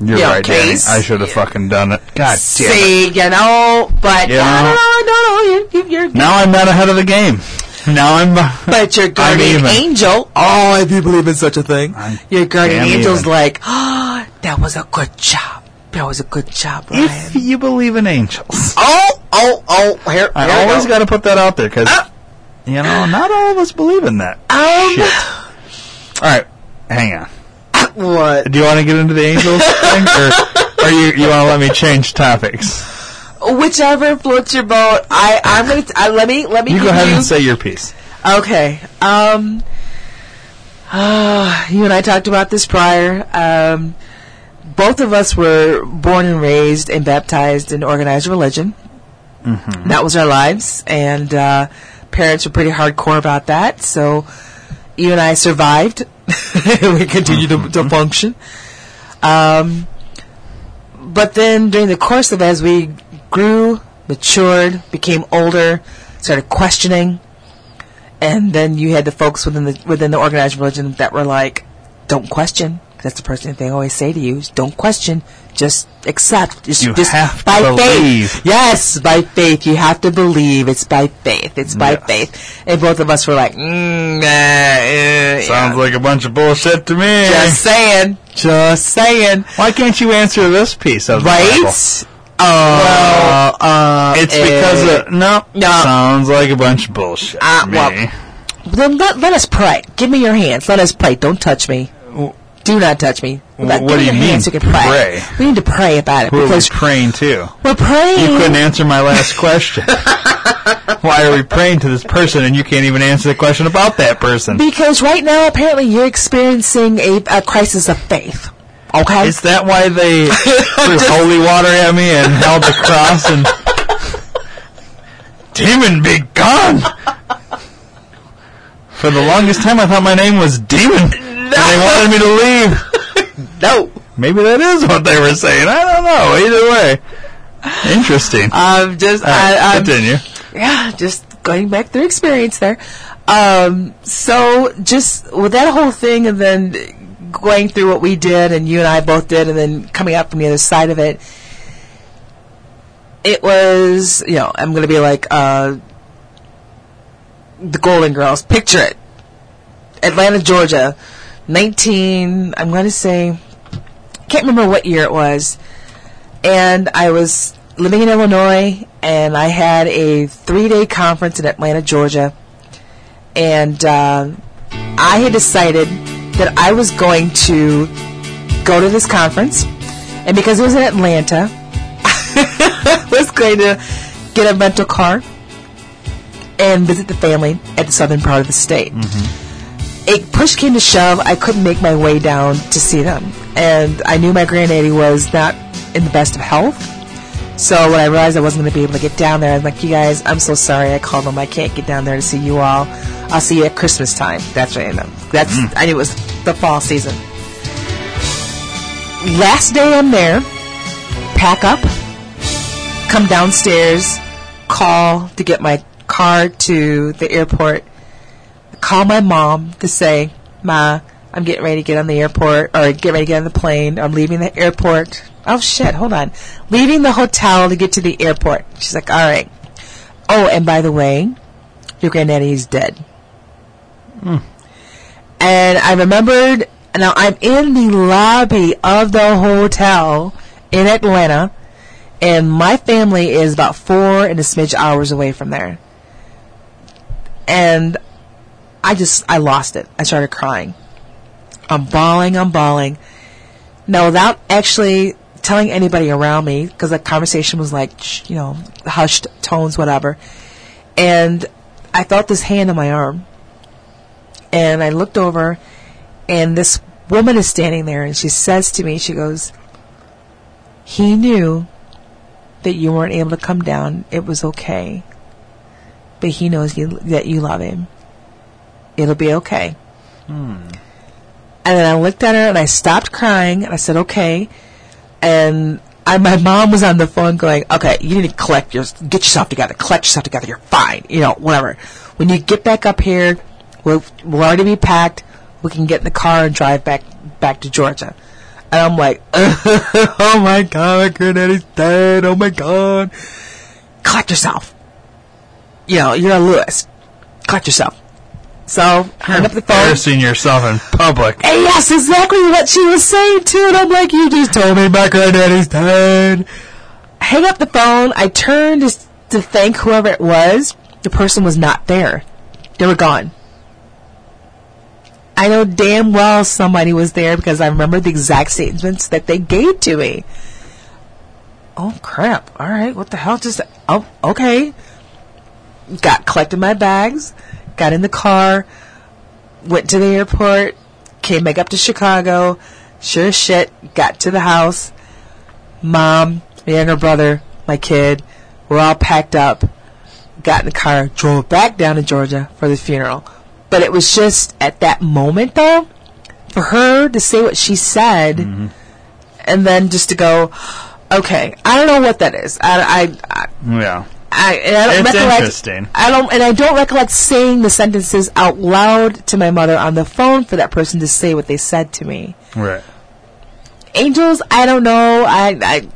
A: You're
B: Yeah,
A: right, Danny. I should have fucking done it. God damn it!
B: See, you know, but
A: Yeah.
B: no, no, no, no, you, you, you're,
A: Now I'm not ahead of the game. Now I'm.
B: but your (laughs) guardian
A: even.
B: angel. Oh, if you believe in such a thing,
A: I'm
B: your guardian angel's
A: even.
B: like, oh, (gasps) that was a good job. That was a good job, Ryan.
A: if you believe in angels. (laughs)
B: oh, oh, oh, here,
A: I
B: here we
A: always
B: go.
A: got to put that out there because, you know, not all of us believe in that.
B: Um,
A: Shit. All right, hang on.
B: What?
A: Do you want to get into the angels (laughs) thing, or, or you you want to let me change topics?
B: Whichever floats your boat. I, I'm gonna. T- I, let me, let me.
A: You go ahead
B: you,
A: and say your piece.
B: Okay. Um. you and I talked about this prior. Um. both of us were born and raised and baptized in organized religion. That was our lives, and uh, parents were pretty hardcore about that. So you and I survived. (laughs) we continued to, to function. Um, but then during the course of as we grew, matured, became older, started questioning, and then you had the folks within the within the organized religion that were like, "Don't question." That's the person they always say to you: is, "Don't question, just accept." Just,
A: You
B: just
A: have to
B: by
A: believe.
B: faith. Yes, by faith. You have to believe. It's by faith. It's by
A: Yes.
B: faith. And both of us were like, mm, nah, eh,
A: Sounds
B: yeah.
A: like a bunch of bullshit to me.
B: Just saying. Just saying.
A: Why can't you answer this piece of the Bible?
B: Right? Uh, uh,
A: It's
B: eh,
A: because of, no,
B: No.
A: sounds like a bunch of bullshit
B: Uh,
A: to me.
B: well, Then let, let us pray. Give me your hands. Let us pray. Don't touch me. Do not touch me. Let-
A: what do you mean,
B: so we pray.
A: pray?
B: We need to pray about it
A: Who are we praying to?
B: we're praying.
A: You couldn't answer my last question. (laughs) Why are we praying to this person and you can't even answer the question about that person?
B: because right now, apparently, you're experiencing a, a crisis of faith. Okay?
A: Is that why they (laughs) threw holy water at me and held the cross and Demon be gone? For the longest time I thought my name was Demon. They wanted me to leave. (laughs)
B: no.
A: Maybe that is what they were saying. I don't know. Either way. Interesting.
B: I'm just,
A: All right,
B: I, I'm,
A: continue.
B: yeah, just going back through experience there. Um, so just with that whole thing and then going through what we did and you and I both did and then coming out from the other side of it, it was, you know, I'm going to be like, uh, the Golden Girls. Picture it. Atlanta, Georgia. 19, I'm going to say, can't remember what year it was. And I was living in Illinois and I had a three day conference in Atlanta, Georgia. And uh, I had decided that I was going to go to this conference. And because it was in Atlanta, (laughs) I was going to get a rental car and visit the family at the southern part of the state. It push came to shove, I couldn't make my way down to see them, and I knew my granddaddy was not in the best of health. So when I realized I wasn't going to be able to get down there, I'm like, "You guys, I'm so sorry." I called them. I can't get down there to see you all. I'll see you at Christmas time. That's right. That's hmm. I knew it was the fall season. Last day I'm there, pack up, come downstairs, call to get my car to the airport, call my mom to say, Ma, I'm getting ready to get on the airport, or get ready to get on the plane. I'm leaving the airport. Oh shit, hold on. Leaving the hotel to get to the airport. She's like, alright. Oh, and by the way, your granddaddy is dead. Hmm. And I remembered, now I'm in the lobby of the hotel in Atlanta, and my family is about four and a smidge hours away from there. And I just, I lost it. I started crying. I'm bawling, I'm bawling. Now, without actually telling anybody around me, because the conversation was like, you know, hushed tones, whatever. And I felt this hand on my arm. And I looked over, and this woman is standing there, and she says to me, she goes, He knew that you weren't able to come down. It was okay. But he knows you, that you love him. It'll be okay. Hmm. And then I looked at her and I stopped crying and I said, okay. And I, my mom was on the phone going, okay, you need to collect your, get yourself together, collect yourself together, you're fine, you know, whatever. When you get back up here, we'll, we'll already be packed, we can get in the car and drive back, back to Georgia. And I'm like, (laughs) oh my god, granddaddy's dead, oh my god. Collect yourself. You know, you're a Lewis. Collect yourself. So, hung up the phone.
A: Embarrassing yourself in public.
B: And yes, exactly what she was saying too. And I'm like, you just told me my granddaddy's dead. Hang up the phone. I turned to, to thank whoever it was. The person was not there. They were gone. I know damn well somebody was there because I remember the exact statements that they gave to me. Oh crap. All right. What the hell just, oh, okay. Got, collected my bags, got in the car, went to the airport, came back up to Chicago, Sure as shit, got to the house. Mom, my younger brother, my kid, we're all packed up. Got in the car, drove back down to Georgia for the funeral. But it was just at that moment, though, for her to say what she said, mm-hmm. and then just to go, okay, I don't know what that is. I, I, I
A: Yeah.
B: I, and I don't
A: It's
B: recollect,
A: interesting.
B: I don't, and I don't recollect saying the sentences out loud to my mother on the phone for that person to say what they said to me.
A: Right.
B: Angels, I don't know. I, I,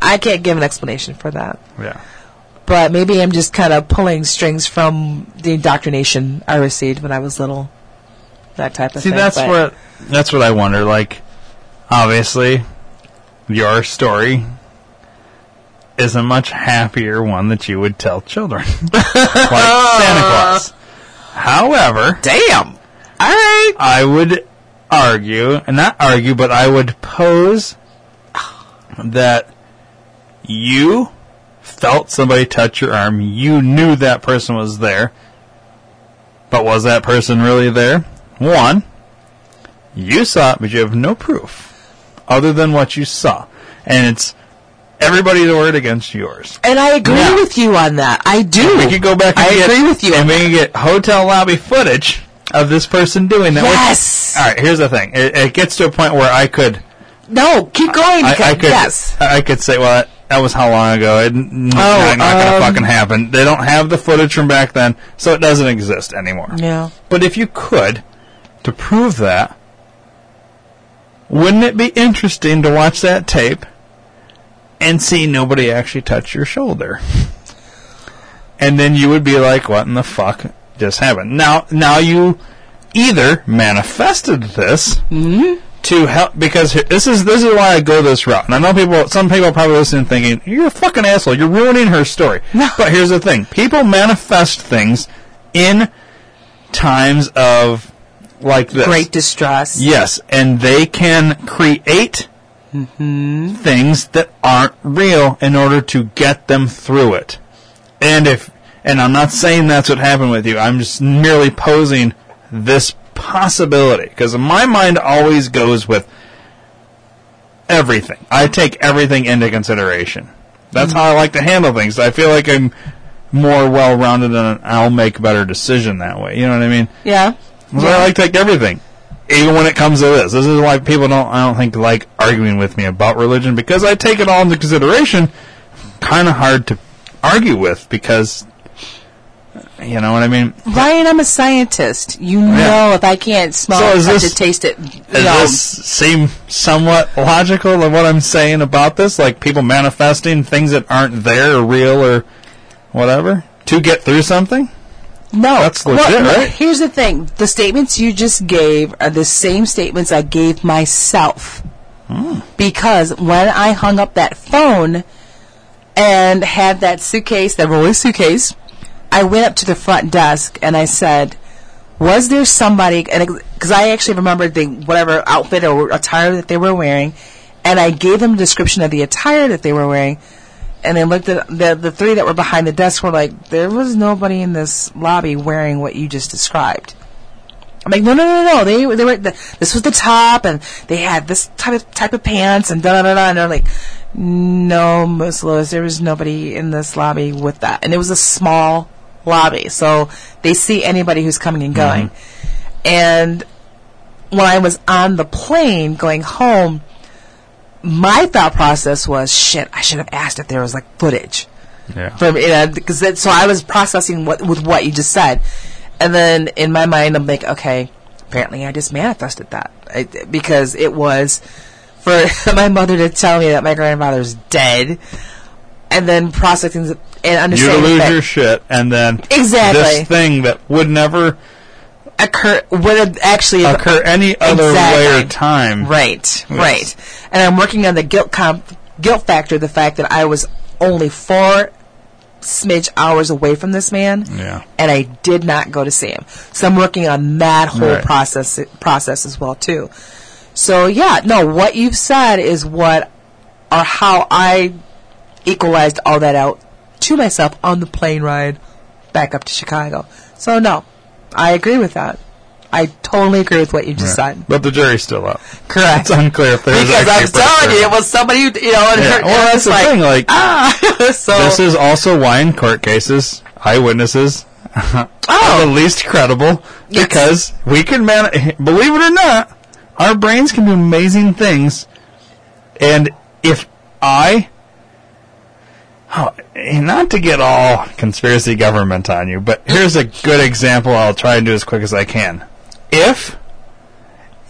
B: I can't give an explanation for that.
A: Yeah.
B: But maybe I'm just kind of pulling strings from the indoctrination I received when I was little. That type of
A: See,
B: thing.
A: that's
B: but-
A: what that's what I wonder. Like, obviously, your story is a much happier one that you would tell children, (laughs) like Santa (laughs) Claus. However,
B: Damn. Right.
A: I would argue, and not argue, but I would pose that you felt somebody touch your arm. You knew that person was there. But was that person really there? One, you saw it, but you have no proof other than what you saw. And it's everybody's word against yours.
B: And I agree
A: Now-
B: with you on that. I do.
A: We could go back and
B: I
A: get,
B: agree with you.
A: And
B: on
A: we can get hotel lobby footage of this person doing that.
B: Yes.
A: All right, here's the thing. It, it gets to a point where I could,
B: No, keep going.
A: I, I could,
B: yes.
A: I could say, well, that, that was how long ago? It, n-
B: Oh,
A: not, not going to
B: um,
A: fucking happen. They don't have the footage from back then, so it doesn't exist anymore.
B: Yeah.
A: But if you could, to prove that, wouldn't it be interesting to watch that tape and see nobody actually touch your shoulder? And then you would be like, what in the fuck just happened? Now, now you either manifested this mm-hmm. to help, because this is, this is why I go this route. And I know people, some people probably listening thinking, you're a fucking asshole, you're ruining her story.
B: No.
A: But here's the thing. People manifest things in times of like this.
B: Great distress.
A: Yes, and they can create things that aren't real in order to get them through it. And if and I'm not saying that's what happened with you. I'm just merely posing this possibility because my mind always goes with everything. I take everything into consideration. That's how I like to handle things. I feel like I'm more well-rounded and I'll make a better decision that way. You know what I mean?
B: Yeah.
A: So I like to take everything, even when it comes to this. This is why people don't, I don't think, like arguing with me about religion because I take it all into consideration. Kind of hard to argue with because, you know what I mean.
B: Ryan, I'm a scientist. You know,
A: Yeah.
B: if I can't smell
A: So
B: it,
A: is
B: touch
A: this-
B: it, taste it,
A: Does
B: know,
A: this seem somewhat logical of what I'm saying about this? Like people manifesting things that aren't there or real or whatever to get through something?
B: No.
A: That's legit,
B: Well, no,
A: right?
B: Here's the thing: the statements you just gave are the same statements I gave myself.
A: Hmm.
B: Because when I hung up that phone and had that suitcase, that rolling suitcase, I went up to the front desk and I said, "Was there somebody?" And because I actually remembered the whatever outfit or attire that they were wearing, and I gave them a description of the attire that they were wearing. And they looked at the the three that were behind the desk were like, there was nobody in this lobby wearing what you just described. I'm like, no, no, no, no. They they were the, this was the top, and they had this type of type of pants, and da da da da. And they're like, no, Miss Lewis, there was nobody in this lobby with that, and it was a small lobby, so they see anybody who's coming and going. Mm-hmm. And when I was on the plane going home, my thought process was, shit, I should have asked if there was like footage
A: Yeah.
B: from you know because that, so I was processing what with what you just said, and then in my mind I'm like, okay, apparently I just manifested that I, because it was for (laughs) my mother to tell me that my grandfather's dead, and then processing and understanding.
A: You lose
B: that
A: your shit and then
B: Exactly.
A: this thing that would never
B: occur would have actually
A: occur any other way or time.
B: Right, right. And I'm working on the guilt comp, guilt factor, the fact that I was only four smidge hours away from this man,
A: Yeah.
B: and I did not go to see him. So I'm working on that whole
A: Right.
B: process process as well too. So yeah, no, what you've said is what or how I equalized all that out to myself on the plane ride back up to Chicago. So no, I agree with that. I totally agree with what you just said.
A: But the jury's still out.
B: Correct.
A: It's unclear if there's
B: because
A: I'm
B: telling you, it was somebody who, you know, and
A: Yeah,
B: her,
A: well, that's the
B: like,
A: thing. Like, (laughs)
B: ah, (laughs) so
A: this is also why in court cases, eyewitnesses (laughs) are
B: Oh.
A: the least credible
B: Yes.
A: because we can man. Believe it or not, our brains can do amazing things, and if I. Oh, not to get all conspiracy government on you, but here's a good example. I'll try and do as quick as I can. If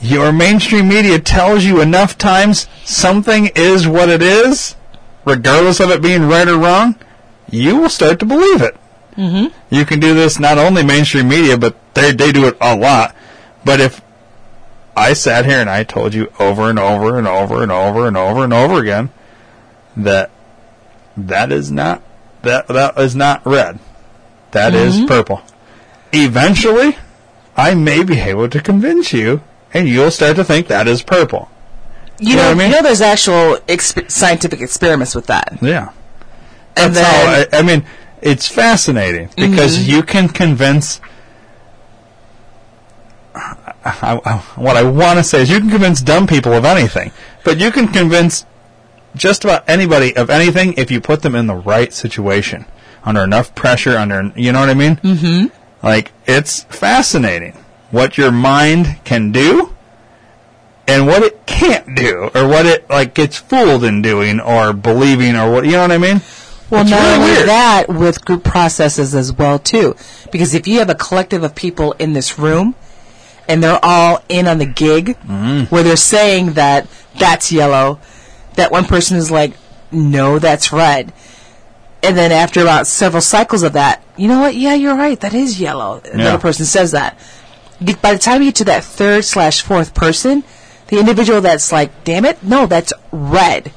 A: your mainstream media tells you enough times something is what it is, regardless of it being right or wrong, you will start to believe it. Mm-hmm. You can do this not only mainstream media, but they they do it a lot. But if I sat here and I told you over and over and over and over and over and over again that that is not that that is not red, that is mm-hmm. purple. Eventually, I may be able to convince you, and you'll start to think that is purple.
B: you
A: know
B: know,
A: what I mean?
B: you know, there's actual exp- scientific experiments with that,
A: Yeah.
B: and
A: That's how
B: then
A: I, I mean, it's fascinating because mm-hmm. you can convince. I, I, what I want to say is, you can convince dumb people of anything, but you can convince just about anybody of anything if you put them in the right situation, under enough pressure, under you know what I mean. Mm-hmm. Like it's fascinating what your mind can do and what it can't do, or what it like gets fooled in doing, or believing, or what you know what I mean.
B: Well,
A: It's
B: not
A: really
B: only
A: weird.
B: that, with group processes as well too, because if you have a collective of people in this room, and they're all in on the gig,
A: Mm-hmm.
B: where they're saying that that's yellow, that one person is like, no, that's red, and then after about several cycles of that, you know what? Yeah, you're right. That is yellow. Another
A: Yeah.
B: person says that. By the time you get to that third slash fourth person, the individual that's like, damn it, no, that's red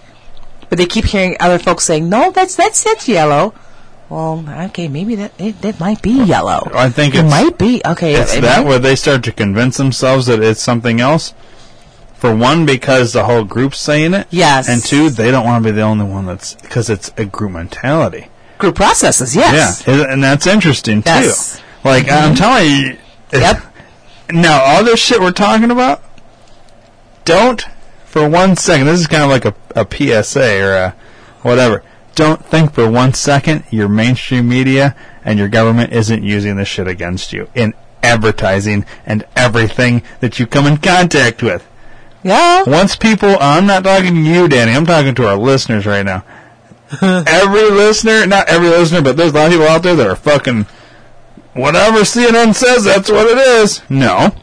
B: but they keep hearing other folks saying, "No, that's that's that's yellow." Well, okay, maybe that it, that might be yellow.
A: I think
B: it might be okay.
A: It's
B: it
A: that
B: might-
A: where they start to convince themselves that it's something else. For one, because the whole group's saying it.
B: Yes.
A: And two, they don't want to be the only one that's because it's a group mentality.
B: group processes. Yes.
A: Yeah, and that's interesting too.
B: Yes.
A: Like I'm mm-hmm. telling you.
B: Yep.
A: Now all this shit we're talking about, don't for one second. This is kind of like a, a PSA or a whatever. Don't think for one second your mainstream media and your government isn't using this shit against you in advertising and everything that you come in contact with.
B: Yeah.
A: Once people, I'm not talking to you, Danny. I'm talking to our listeners right now. (laughs) every listener, not every listener, but there's a lot of people out there that are fucking whatever CNN says, that's what it is. No.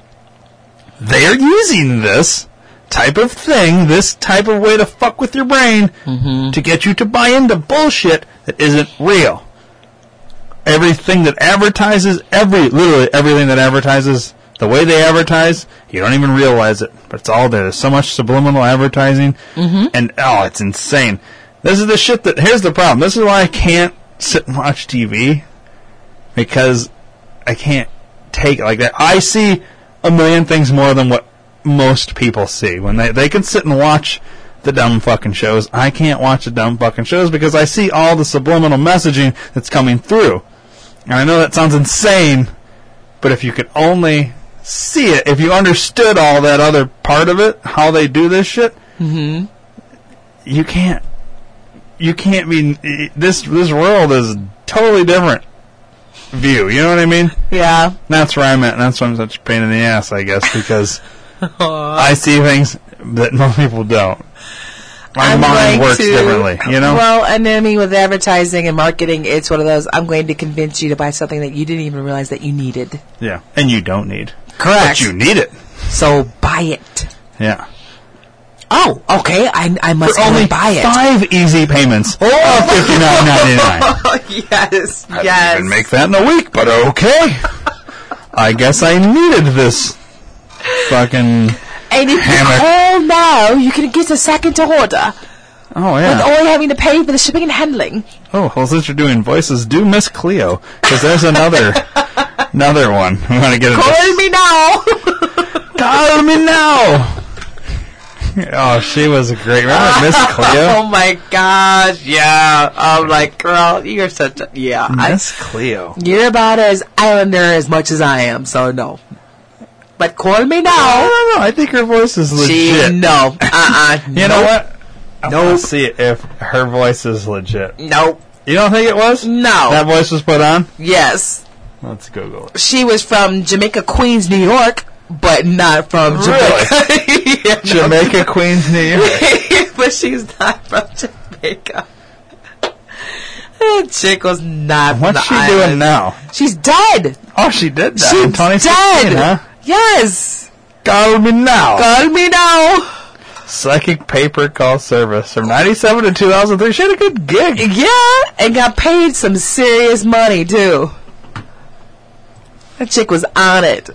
A: They are using this type of thing, this type of way to fuck with your brain mm-hmm. to get you to buy into bullshit that isn't real. Everything that advertises, every, literally everything that advertises, the way they advertise, you don't even realize it, but it's all there. There's so much subliminal advertising, mm-hmm. and oh, it's insane. This is the shit that, here's the problem. This is why I can't sit and watch TV, because I can't take it like that. I see a million things more than what most people see. When they, they can sit and watch the dumb fucking shows, I can't watch the dumb fucking shows because I see all the subliminal messaging that's coming through. And I know that sounds insane, but if you could only see it, if you understood all that other part of it, how they do this shit,
B: Mm-hmm.
A: you can't. You can't be. This this world is totally different view. You know what I mean?
B: Yeah.
A: That's where I'm at, and that's why I'm such a pain in the ass, I guess, because (laughs) I see things that most people don't. My
B: I'm
A: mind works
B: to-
A: differently, you know?
B: Well, and then I mean, with advertising and marketing, it's one of those. I'm going to convince you to buy something that you didn't even realize that you needed.
A: yeah, and you don't need.
B: Correct.
A: But you need it.
B: So buy it.
A: Yeah.
B: Oh, okay. I I must
A: For only
B: buy it.
A: five easy payments of oh. fifty nine ninety nine. (laughs)
B: yes.
A: I
B: yes.
A: didn't even make that in a week, but okay. I guess I needed this fucking.
B: And if
A: Hammer.
B: you call now, you can get a second order
A: Oh yeah.
B: with only having to pay for the shipping and handling.
A: Oh, well, since you're doing voices, do Miss Cleo because there's another (laughs) another one. We want to get.
B: Call me now.
A: Call me now. Oh, she was a great. Remember Miss (laughs) Cleo?
B: oh my gosh, yeah. I'm like, girl, you're such a yeah.
A: Miss Cleo.
B: you're about as islander as much as I am, so no. but call me now.
A: No, no, know. I think her voice is
B: She
A: legit.
B: no, uh, uh (laughs)
A: You know what? I
B: Nope.
A: want to see if her voice is legit.
B: Nope.
A: You don't think it was?
B: No.
A: That voice was put on?
B: yes,
A: Let's Google it.
B: she was from Jamaica, Queens, New York, but not from
A: Really?
B: Jamaica. (laughs) Yeah, no.
A: Jamaica, Queens, New York. (laughs)
B: but she's not from Jamaica. That chick was not from
A: What's she
B: island.
A: doing now?
B: She's dead.
A: Oh, she did that
B: She's dead.
A: huh?
B: Yes.
A: Call me now.
B: Call me now.
A: Psychic pay-per-call service from 97 to 2003. She had a good gig.
B: Yeah, and got paid some serious money too. That chick was on it.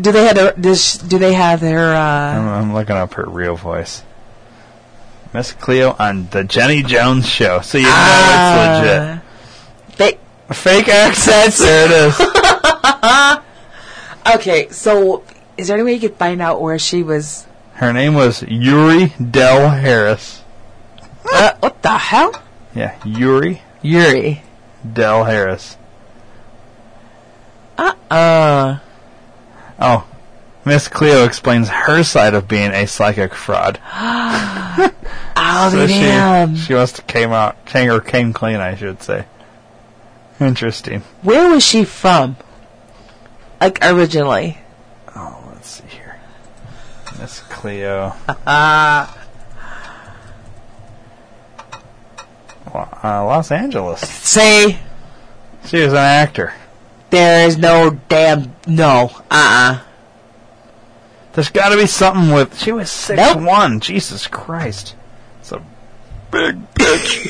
B: Do they have their, does, do they have their uh
A: I'm, I'm looking up her real voice. Miss Cleo on the Jenny Jones show, so you know
B: uh,
A: it's legit. Fake accents. There it is. (laughs)
B: okay, so is there any way you could find out where she was?
A: Her name was Youree Dell Harris.
B: Uh, what the hell?
A: Yeah, Youree
B: Youree.
A: Dell Harris.
B: Uh uh
A: Oh, Miss Cleo explains her side of being a psychic fraud. (gasps) (laughs)
B: Oh
A: So
B: damn.
A: she she must have came out came or came clean, I should say. Interesting.
B: Where was she from? Like originally?
A: Oh, let's see here. Miss Cleo. (laughs)
B: Uh
A: Uh, Los Angeles.
B: See?
A: She was an actor.
B: there is no damn no. Uh uh
A: There's got to be something with. She was six
B: Nope.
A: one. Jesus Christ, it's a big bitch.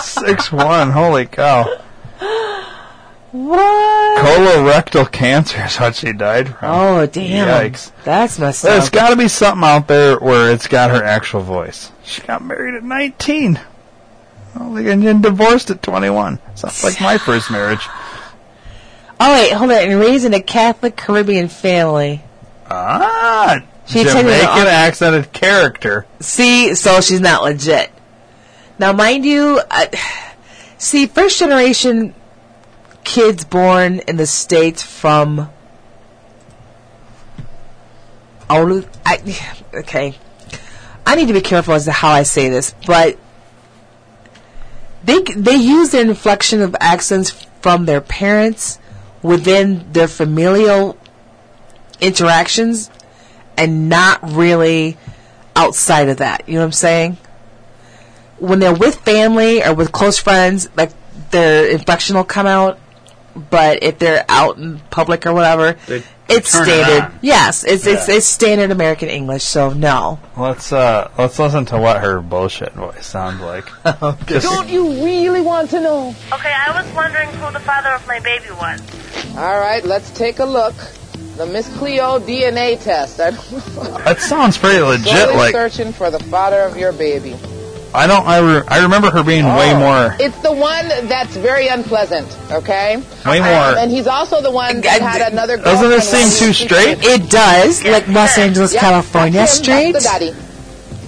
A: (laughs) six one. Holy cow!
B: What?
A: Colorectal cancer is what she died from.
B: Oh damn!
A: Yikes!
B: That's messed
A: There's
B: up.
A: There's got to be something out there where it's got her actual voice. She got married at 19. Oh, and then divorced at 21. Sounds like my first marriage.
B: oh wait, hold on. And raised in a Catholic Caribbean family.
A: Ah,
B: She
A: Jamaican
B: an-
A: accented character.
B: See, so she's not legit. Now, mind you, I, (sighs) see, first generation kids born in the states from. Olu- I, (sighs) okay, I need to be careful as to how I say this, but they they use the inflection of accents from their parents within their familial interactions and not really outside of that. You know what I'm saying? When they're with family or with close friends, like their inflection will come out. But if they're out in public or whatever,
A: They-
B: it's
A: turn it
B: standard. yes, it's it's
A: Yeah.
B: it's standard American English. So no.
A: Let's uh let's listen to what her bullshit voice sounds like. (laughs) Just-
C: Don't you really want to know?
D: Okay, I was wondering who the father of my baby was.
C: All right, let's take a look. The Miss Cleo DNA test. (laughs)
A: That sounds pretty legit.
C: slowly
A: Like
C: searching for the father of your baby.
A: I don't I, re- I remember her being way
C: Oh.
A: more
C: It's the one that's very unpleasant. Okay.
A: way
C: Um,
A: more.
C: and he's also the one that had another. Girl.
A: Doesn't it
C: girlfriend
A: seem too straight?
B: It does, like Los Angeles,
C: Yep,
B: California,
C: that's
B: straight.
C: That's the daddy.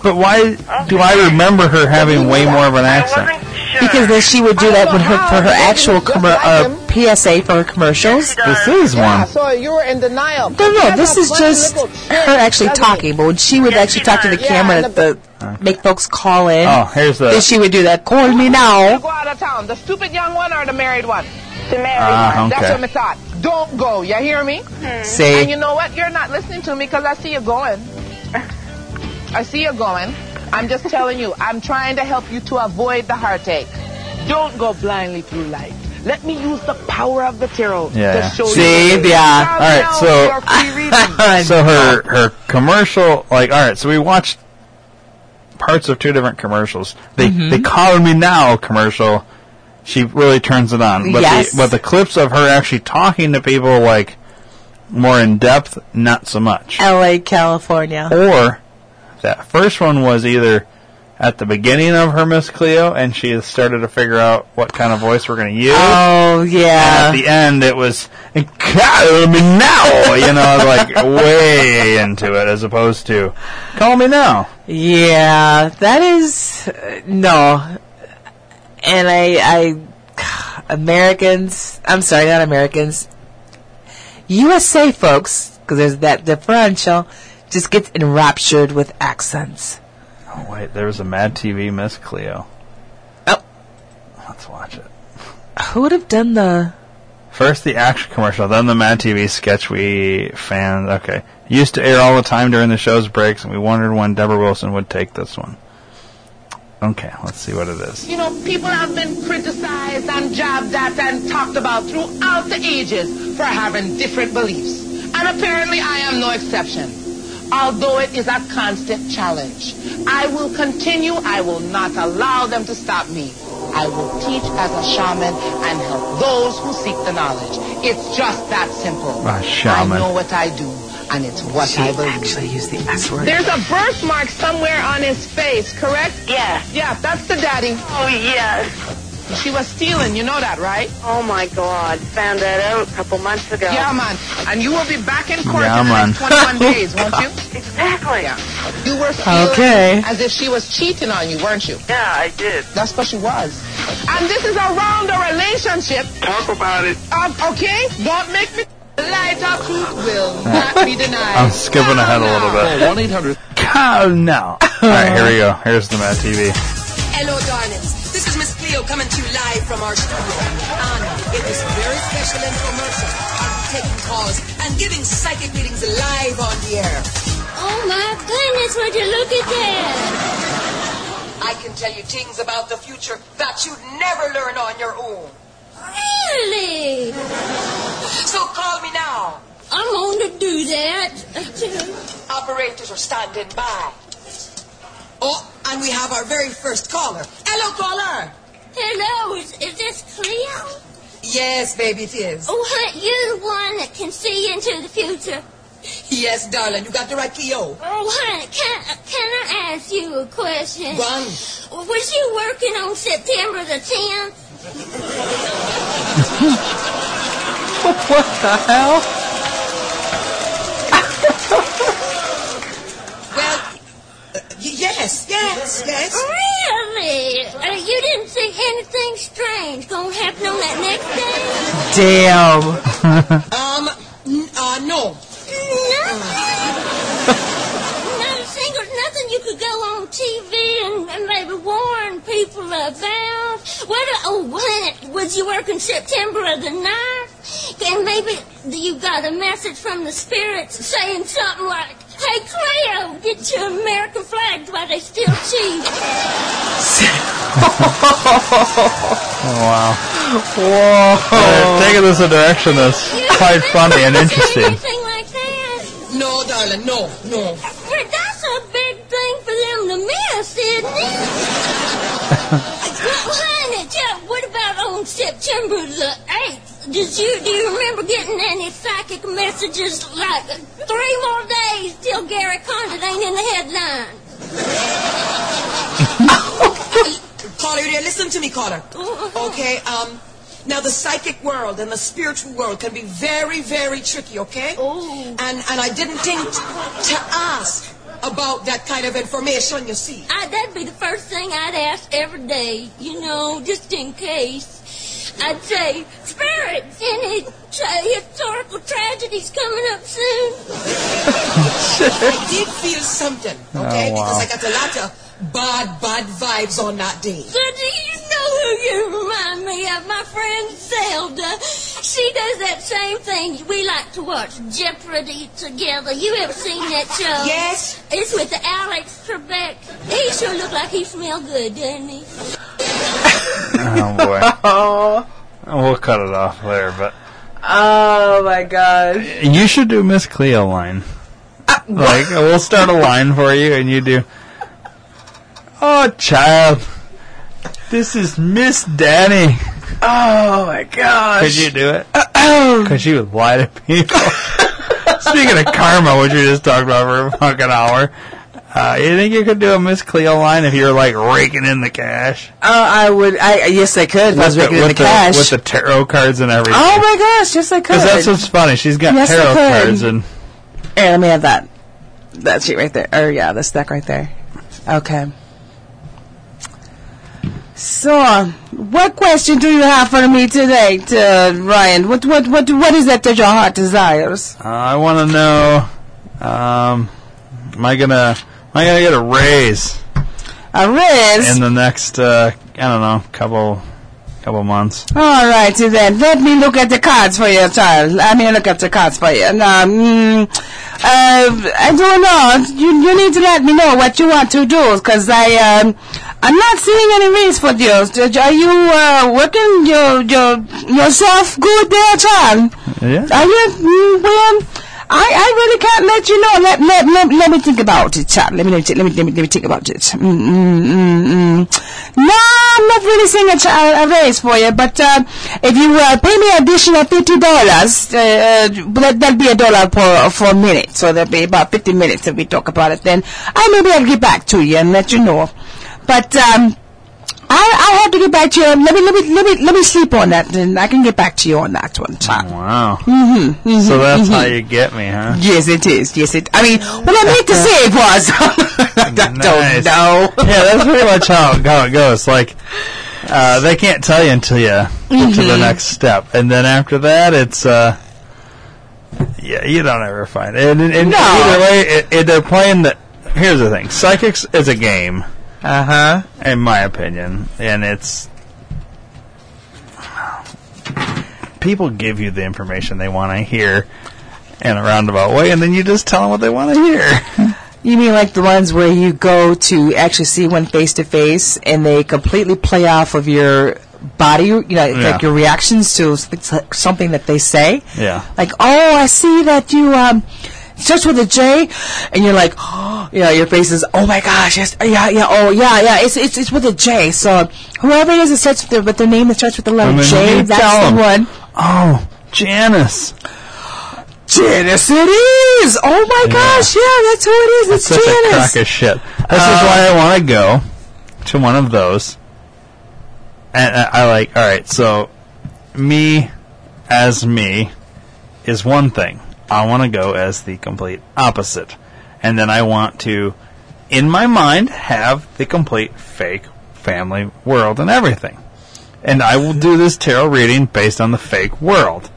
A: But why do I remember her having way more of an accent?
D: sure.
B: Because then she would do that
C: don't
B: with her for her actual
C: was just
B: commer-
C: like
B: uh. PSA for her commercials.
D: She does.
A: This is
C: Yeah,
A: one.
C: so you were in denial.
B: No, no, this is just her actually talking. But when she would
D: Yes,
B: actually
D: she
B: talk to the
D: does.
B: camera
C: Yeah,
B: to the, make folks call in,
A: Oh, here's
B: then
A: the
B: she would do that. Call me
C: You
B: now.
C: go out of town. The stupid young one or the married one?
D: The married
A: Ah,
D: one.
C: That's what I thought. Don't go. You hear me? And
B: See,
C: you know what? You're not listening to me because I see you going. (laughs) I see you going. I'm just telling you, I'm trying to help you to avoid the heartache. Don't go blindly through life. Let me use the power of the tarot
A: Yeah.
C: to show
B: See,
C: you. the way.
B: yeah.
A: All right, so-
C: you're free reading. (laughs)
A: so her her commercial like all right so we watched parts of two different commercials they
B: Mm-hmm.
A: they call me now commercial she really turns it on but
B: Yes.
A: the but the clips of her actually talking to people like more in depth not so much
B: L.A., California.
A: or that first one was either at the beginning of her Miss Cleo and she has started to figure out what kind of voice we're going to use
B: Oh
A: and at the end, it was "Call me now," you know, (laughs) like way into it, as opposed to "Call me now."
B: Yeah, that is uh, no. And I, I, Americans. I'm sorry, not Americans. USA folks, because there's that differential, just gets enraptured with accents.
A: Oh wait, there was a Mad TV Miss Cleo.
B: Oh.
A: Let's watch it.
B: Who would have done the?
A: First the action commercial, then the Mad TV sketch we fans. Okay, used to air all the time during the show's breaks, and we wondered when Deborah Wilson would take this one. Okay, let's see what it is.
C: You know, people have been criticized and jabbed at and talked about throughout the ages for having different beliefs. And apparently I am no exception. Although it is a constant challenge. I will continue. I will not allow them to stop me. I will teach as a shaman and help those who seek the knowledge. It's just that simple.
A: A shaman.
C: I know what I do, and it's what
B: She
C: I believe.
B: actually used the S word.
C: There's a birthmark somewhere on his face, correct?
D: Yeah.
C: Yeah, that's the daddy.
D: Oh, yes.
C: She was stealing, you know that, right?
D: Oh, my God. Found that out a couple months ago.
C: Yeah, man. And you will be back in court
A: Yeah,
C: in the
A: man.
C: 21 (laughs) days, won't you?
D: Exactly.
C: Yeah. You were feeling
B: Okay.
C: as if she was cheating on you, weren't you?
D: Yeah, I did.
C: That's what she was. And this is around the relationship.
E: Talk about it.
C: Um, okay? Don't make me light of truth will not be denied.
A: I'm skipping ahead a little bit.
E: 1-800.
A: Oh no! All right, here we go. Here's the Mad TV.
F: Hello, darlings. This is Miss Cleo coming to you live from our studio. And in this very special infomercial, be taking calls and giving psychic readings live on the air.
G: Oh my goodness, would you look at that?
F: I can tell you things about the future that you'd never learn on your own.
G: Really?
F: So call me now.
G: I'm going to do that.
F: Operators are standing by. Oh, and we have our very first caller. Hello, caller.
G: Hello, is, is this Cleo?
F: Yes, baby, it is.
G: Oh, honey, you're the one that can see into the future.
F: Yes, darling, you got the right Cleo.
G: Oh, honey, can, can I ask you a question?
F: Run.
G: Was you working on September the 10th? (laughs)
B: what the hell? (laughs)
F: Well, uh, y- yes, yes, yes.
G: Really? Uh, you didn't see anything strange gonna happen on that next day?
B: Damn. (laughs)
F: Um, n- uh, no.
G: Not a single, nothing you could go on TV and, and maybe warn people about. What? a- Oh, when was you working September of the 9th? And maybe you got a message from the spirits saying something like, "Hey Cleo, get your American flags while they still cheap."
A: Oh wow!
B: Whoa.
A: They're taking this a direction that's quite funny and interesting.
G: Anything like that?
F: No, darling, no, no.
G: But that's a big thing for them to miss, isn't it? (laughs) well, honey, tell, what about on September the 8th? Did you, do you remember getting any psychic messages like three more days till Gary Condit ain't in the headline? (laughs)
F: You? Listen to me, caller. (laughs) Okay, um, now the psychic world and the spiritual world can be very, very tricky, okay?
G: Oh.
F: And, and I didn't think to ask about that kind of information, you see.
G: I, that'd be the first thing I'd ask every day, you know, just in case. I'd say, spirits, any tra- historical tragedies coming up soon? (laughs)
F: I did feel something, oh, okay?
A: Oh, wow.
F: Because I got a lot of bad, bad vibes on that day.
G: So do you know who you remind me of? My friend Zelda. She does that same thing. We like to watch Jeopardy together. You ever seen that show?
F: Yes?
G: It's with Alex Trebek. He sure look like he smell good, doesn't he?
A: Oh boy! (laughs) Oh. We'll cut it off there, but
B: Oh my god.
A: you should do Miss Cleo line. Uh, like (laughs) we'll start a line for you, and you do. Oh, child, this is Miss Danny.
B: Oh my gosh.
A: Could you do it? Uh, oh. Because she would lie to people. (laughs) Speaking of karma, which we just talked about for a fucking hour, uh, you think you could do a Miss Cleo line if you're like raking in the cash?
B: Uh, I would. I yes, I could. If I was making it in the
A: with,
B: cash.
A: with the tarot cards and everything.
B: oh my gosh, yes, I could.
A: Because that's what's funny. She's got
B: Yes,
A: tarot cards and
B: Here, let me have that. That sheet right there. Or yeah, the stack right there. Okay. So, what question do you have for me today, uh, Ryan? What what what what is that that your heart desires?
A: Uh, I want to know. Um, am I gonna? Am I gonna get a raise
B: A raise.
A: in the next? Uh, I don't know, couple, couple months.
B: All righty then. Let me look at the cards for you, child. Let me look at the cards for you. Now, mm, uh, I don't know. You you need to let me know what you want to do, because I um, I'm not seeing any raise for you. Are you uh, working your your yourself good there, child?
A: Yeah.
B: Are you mm, well? I, I really can't let you know. Let, let, let, let me think about it, child. Let me let me let me, let me think about it. Mm, mm, mm, mm. No, I'm not really seeing a, a raise for you. But uh, if you uh, pay me an additional fifty dollars, uh, uh, that, that'll be a dollar per for a minute. So that'll be about fifty minutes if we talk about it. Then I maybe I'll get back to you and let you know. But um, I I have to get back to you. Let me let me let me let me sleep on that, and I can get back to you on that one, child.
A: Wow. Mm-hmm, so that's how you get me, huh?
B: Yes, it is. Yes, it. I mean, what I meant to say it (laughs) was. (laughs) I
A: Nice.
B: don't know.
A: yeah, that's pretty much how, how it goes. Like, uh, they can't tell you until you get to
B: Mm-hmm.
A: the next step, and then after that, it's uh, yeah, you don't ever find it. And, and
B: No.
A: either way, it, it, they're playing the. Here's the thing: psychics is a game,
B: Uh huh.
A: in my opinion, and it's people give you the information they want to hear in a roundabout way, and then you just tell them what they want to hear. (laughs)
B: You mean like the ones where you go to actually see one face to face, and they completely play off of your body, you know,
A: Yeah.
B: like your reactions to something that they say.
A: Yeah.
B: Like, oh, I see that you um. Starts with a J, and you're like, oh, (gasps) you know, your face is, oh my gosh, yes, yeah, yeah, oh yeah, yeah, it's it's it's with a J. So whoever it is that starts with the, with the name that starts with the letter J, that's the one.
A: Oh, Janice.
B: Janice it is! Oh my
A: Yeah.
B: gosh, yeah, that's who it is. It's
A: Such a
B: Janice.
A: crock of shit. This is
B: Uh,
A: why I want to go to one of those. And I, I like, alright, so me as me is one thing. I want to go as the complete opposite. And then I want to, in my mind, have the complete fake family world and everything. And I will do this tarot reading based on the fake world.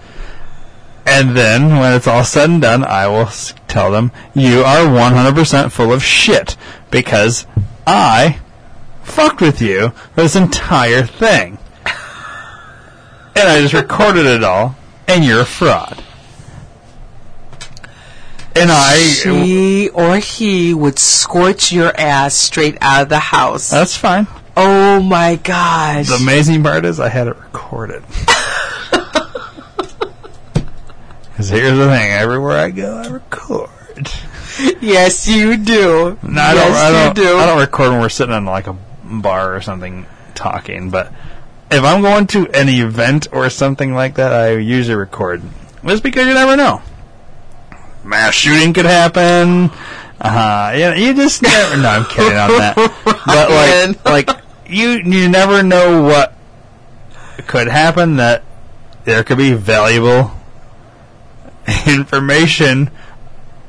A: And then, when it's all said and done, I will tell them, you are 100% full of shit because I fucked with you for this entire thing. And I just recorded it all, and you're a fraud. And I.
B: She or he would scorch your ass straight out of the house.
A: That's fine.
B: oh my gosh.
A: The amazing part is I had it recorded. (laughs) Because here's the thing everywhere I go, I record.
B: yes, you do.
A: No, I
B: yes,
A: don't. I don't.
B: you do.
A: I don't record when we're sitting in like a bar or something talking. But if I'm going to an event or something like that, I usually record. Just because you never know. Mass shooting could happen. Uh, you, you just (laughs) never. no, I'm kidding on that. But (laughs) like, like you, you never know what could happen. That there could be valuable (laughs) information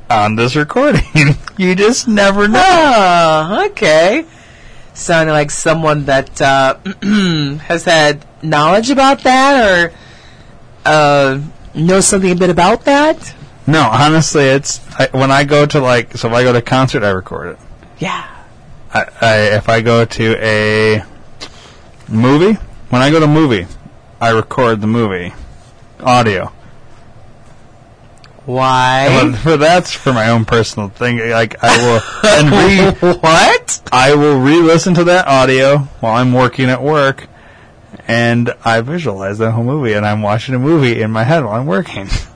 A: on this recording. you just never know.
B: Oh, okay. Sounding like someone that uh, (clears throat) has had knowledge about that or uh, knows something a bit about that.
A: No, honestly, it's I, when I go to like so if I go to a concert, I record it.
B: Yeah.
A: I, I if I go to a movie, when I go to a movie, I record the movie audio.
B: Why?
A: For that's for my own personal thing. Like I will and (laughs) re
B: what?
A: I will re-listen to that audio while I'm working at work, and I visualize that whole movie, and I'm watching a movie in my head while I'm working. (laughs)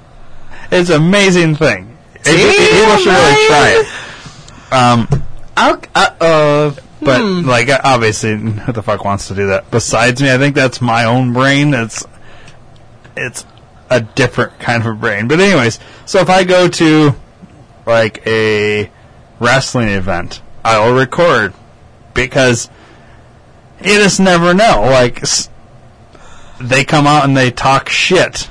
A: It's an amazing thing. People should really try it. Um,
B: Uh oh.
A: but like obviously, who the fuck wants to do that? Besides me, I think that's my own brain. It's it's a different kind of a brain. But anyways, so if I go to like a wrestling event, I will record because you just never know. Like they come out and they talk shit.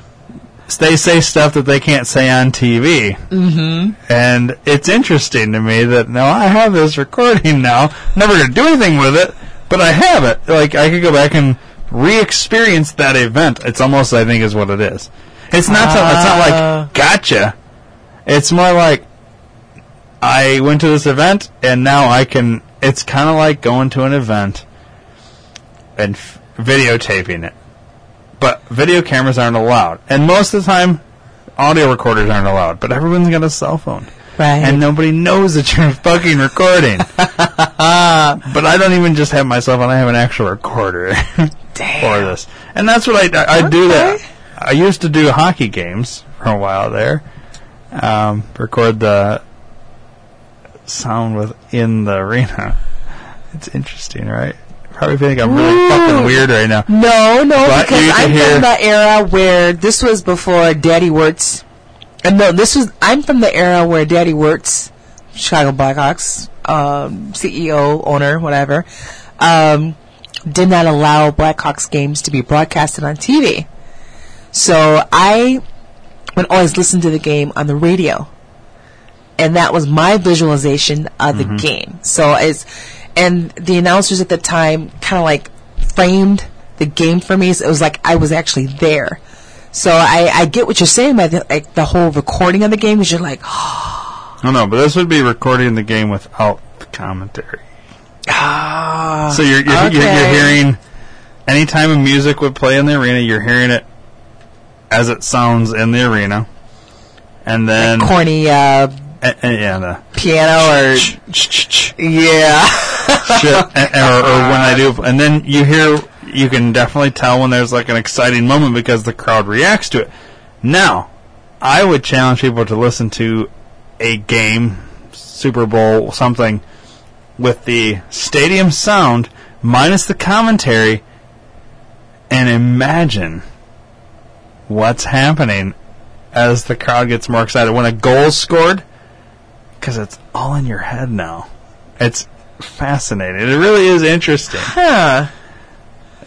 A: They say stuff that they can't say on TV. Mm-hmm. And it's interesting to me that now I have this recording now. Never going to do anything with it, but I have it. Like I could go back and re-experience that event. It's almost, I think, is what it is. It's not. so, it's not
B: Ah.
A: like gotcha. It's more like I went to this event and now I can. It's kind of like going to an event and f- videotaping it, but video cameras aren't allowed, and most of the time, audio recorders aren't allowed. But everyone's got a cell phone.
B: Right.
A: And nobody knows that you're (laughs) fucking recording. (laughs) but I don't even just have my cell phone, I have an actual recorder (laughs) for this. And that's what I, I, I do that. I used to do hockey games for a while there. Um, record the sound within the arena. It's interesting, right? Probably think I'm really fucking weird right now.
B: No, no,
A: But
B: because I'm
A: hear-
B: from the era where this was before Daddy Wirtz. And no, this was I'm from the era where Daddy Wirtz, Chicago Blackhawks um, CEO, owner, whatever, um, did not allow Blackhawks games to be broadcasted on TV. So I would always listen to the game on the radio. And that was my visualization of the game. So it's, and the announcers at the time kind of like framed the game for me. So it was like I was actually there. So I, I get what you're saying by the, like the whole recording of the game because you're like, (gasps)
A: No, no, but this would be recording the game without the commentary.
B: ah.
A: So you're you're, you're, you're
B: Okay.
A: hearing anytime music would play in the arena, you're hearing it as it sounds in the arena, and then
B: corny uh,
A: yeah, the
B: piano or yeah. (laughs) (laughs)
A: shit, or, or when I do, and then you hear, you can definitely tell when there's like an exciting moment because the crowd reacts to it. Now, I would challenge people to listen to a game, Super Bowl, something with the stadium sound minus the commentary, and imagine what's happening as the crowd gets more excited when a goal's scored, because it's all in your head now. It's fascinating. It really is interesting.
B: Huh.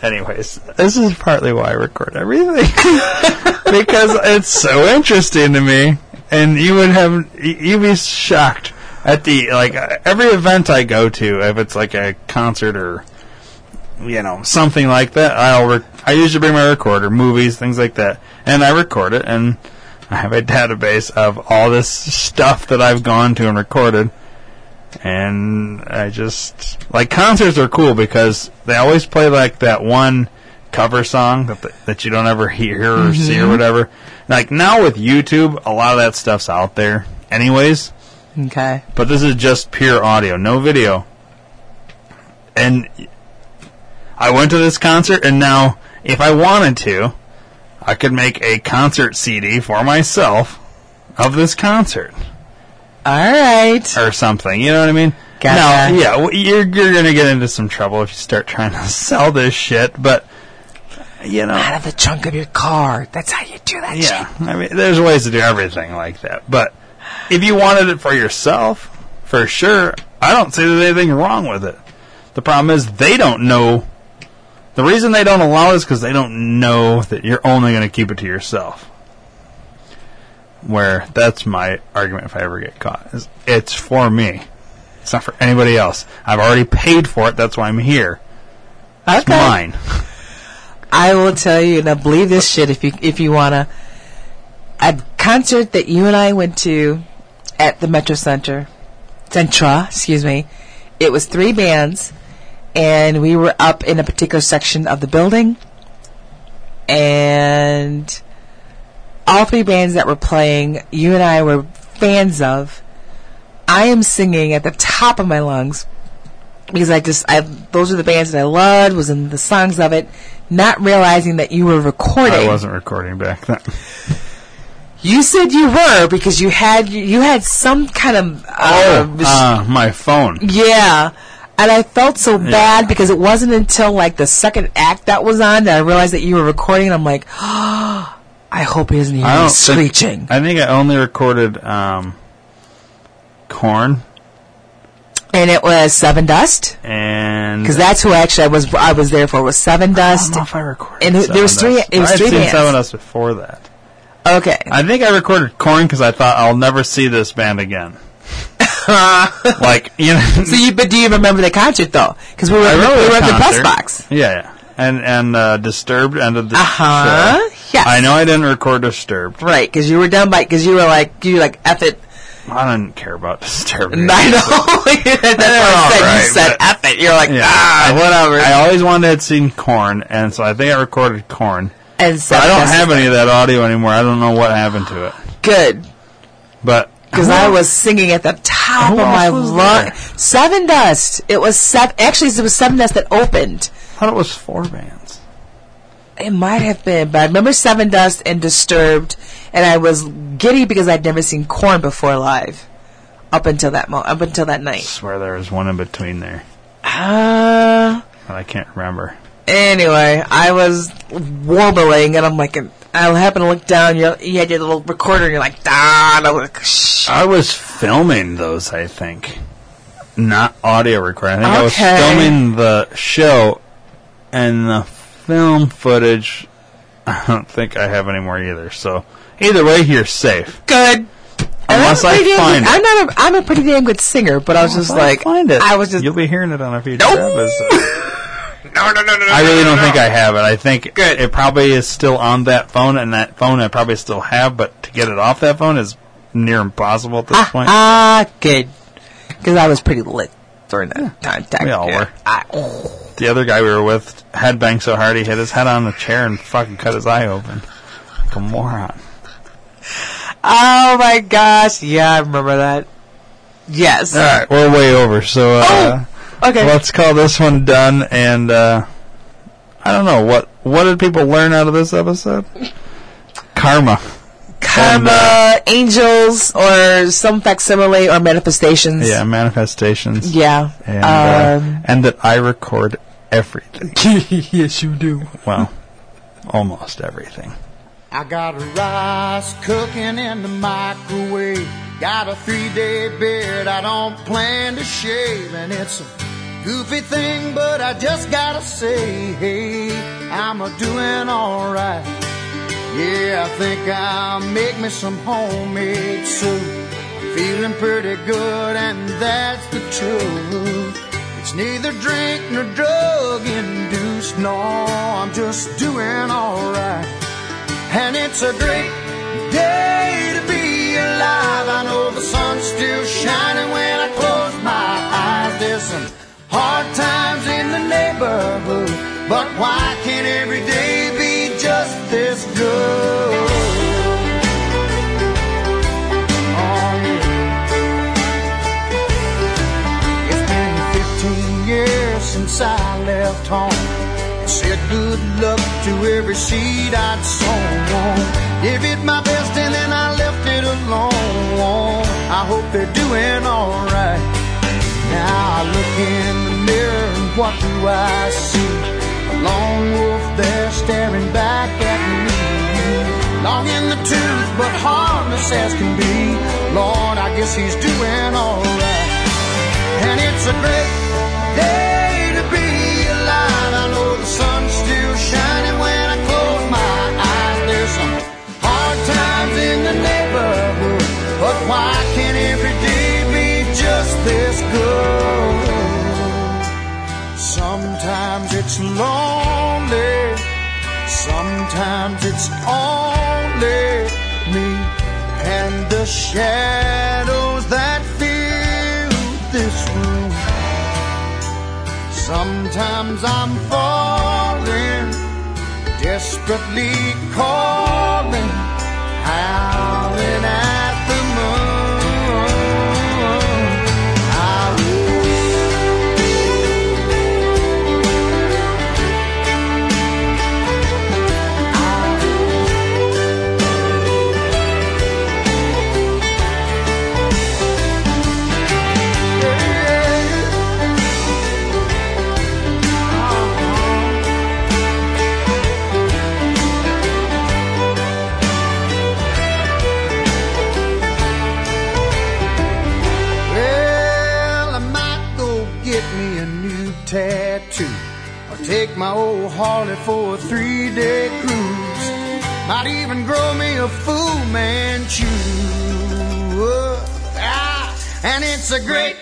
A: Anyways, this is partly why I record everything (laughs) because it's so interesting to me, and you would have you'd be shocked at the like every event I go to if it's like a concert or you know something like that. I'll rec- I usually bring my recorder, movies, things like that, and I record it, and I have a database of all this stuff that I've gone to and recorded and I just like concerts are cool because they always play like that one cover song that that you don't ever hear or mm-hmm. see or whatever. Like now with YouTube, a lot of that stuff's out there, anyways.
B: Okay.
A: But this is just pure audio, no video. And I went to this concert, and now if I wanted to, I could make a concert CD for myself of this concert
B: All right.
A: or something. You know what I mean?
B: Gotcha.
A: Now, yeah, you're you're gonna get into some trouble if you start trying to (laughs) sell this shit. But you know,
B: Out of the trunk of your car. That's how you do that
A: yeah, I mean, there's ways to do everything like that. But if you wanted it for yourself, for sure, I don't see there's anything wrong with it. The problem is they don't know. The reason they don't allow it is because they don't know that you're only going to keep it to yourself. Where that's my argument if I ever get caught. Is it's for me. It's not for anybody else. I've already paid for it. That's why I'm here. It's mine. (laughs)
B: I will tell you, and I believe this shit if you if you wanna. A concert that you and I went to at the Metro Center, Centra, excuse me. It was three bands, and we were up in a particular section of the building, and all three bands that were playing, you and I were fans of. I am singing at the top of my lungs because I just I those are the bands that I loved was in the songs of it, not realizing that you were recording.
A: I wasn't recording back then. (laughs)
B: You said you were because you had you had some kind of uh, res-
A: uh, my phone.
B: yeah. And I felt so bad because it wasn't until like the second act that was on that I realized that you were recording. And I'm like, (gasps) I hope he isn't
A: I
B: me screeching.
A: Think, I think I only recorded um, Korn
B: and it was Sevendust
A: and
B: because that's who actually I was I was there for was Seven
A: I
B: Dust.
A: don't know if I recorded.
B: And there was three-
A: Dust.
B: it was
A: I'd
B: three
A: seen
B: bands.
A: Seven Dust before that.
B: Okay,
A: I think I recorded Korn because I thought I'll never see this band again. (laughs) like you know.
B: so you, but do you remember the concert though? Because we were,
A: I
B: we were at the press box.
A: Yeah, yeah. And and uh, Disturbed ended the
B: Uh-huh.
A: show.
B: Yes.
A: I know I didn't record Disturbed.
B: Right, because you were down by, because you were like, you were like, F it.
A: I didn't care about Disturbed. (laughs)
B: I know. (laughs) That's what I said.
A: Alright,
B: you said F it. You're like,
A: Yeah,
B: ah,
A: I-
B: whatever.
A: I always wanted to have seen Korn, and so I think I recorded Korn.
B: and so
A: But I don't have any of that audio anymore. I don't know what happened to it.
B: good.
A: But
B: Because I was singing at the top
A: Who
B: of my
A: else was
B: lung.
A: there?
B: Sevendust. It was seven. Actually, it was Sevendust that opened.
A: I thought it was four bands.
B: It might have been, but I remember Sevendust and Disturbed, and I was giddy because I'd never seen Korn before live. Up until that mo- up until that
A: I
B: night.
A: swear there was one in between there,
B: Uh,
A: but I can't remember.
B: anyway, I was warbling, and I'm like, and I happened to look down. You, you had your little recorder, and you're like, da. And I was like, shh.
A: I was filming those, I think. Not audio recording. I think I was
B: Okay.
A: filming the show, and the film footage, (laughs) I don't think I have anymore either. So, either way, you're safe.
B: Good. And
A: Unless
B: I'm pretty damn
A: find
B: good-
A: it.
B: I'm not. A, I'm a pretty damn good singer, but I was just
A: If I
B: like,
A: find it.
B: I was just.
A: You'll be hearing it on a future
B: Nope.
A: episode. (laughs)
B: no, no, no, no.
A: I really don't think I have it. I think it probably is still on that phone, and that phone I probably still have, but to get it off that phone is near impossible at this
B: Ah,
A: point.
B: ah, good. Because I was pretty lit during that time.
A: We all were.
B: I, oh.
A: The other guy we were with head banged so hard he hit his head on the chair and fucking cut his eye open. Like a moron.
B: Oh my gosh! Yeah, I remember that. Yes.
A: All right, we're way over, so uh,
B: Okay.
A: let's call this one done. And uh, I don't know what what did people learn out of this episode? Karma.
B: Karma, angels, or some facsimile or manifestations.
A: Yeah, manifestations.
B: Yeah.
A: And, uh,
B: um,
A: and that I record everything. (laughs)
B: yes, you do.
A: Well, almost everything.
E: I got a rice cooking in the microwave. Got a three day beard I don't plan to shave. And it's a goofy thing, but I just gotta say, hey, I'm a doing alright. Yeah, I think I'll make me some homemade soup. I'm feeling pretty good, and that's the truth. It's neither drink nor drug induced. No, I'm just doing alright. And it's a great day to be alive. I know the sun's still shining when I close my eyes. There's some hard times in the neighborhood, but why can't every day be just this Left home. Said good luck to every seed I'd sown. Gave it my best and then I left it alone. I hope they're doing alright. Now I look in the mirror and what do I see? A lone wolf there staring back at me. Long in the tooth, but harmless as can be. Lord, I guess he's doing alright. And it's a great day why can't every day be just this good? Sometimes it's lonely, sometimes it's only me and the shadows that fill this room. Sometimes I'm falling, desperately calling, howling Harley for a three day cruise. Might even grow me a Fu Manchu. Ah, and it's a great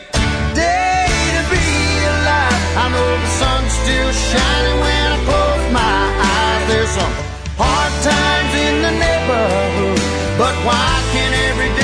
E: day to be alive. I know the sun's still shining when I close my eyes. There's some hard times in the neighborhood, but why can't every day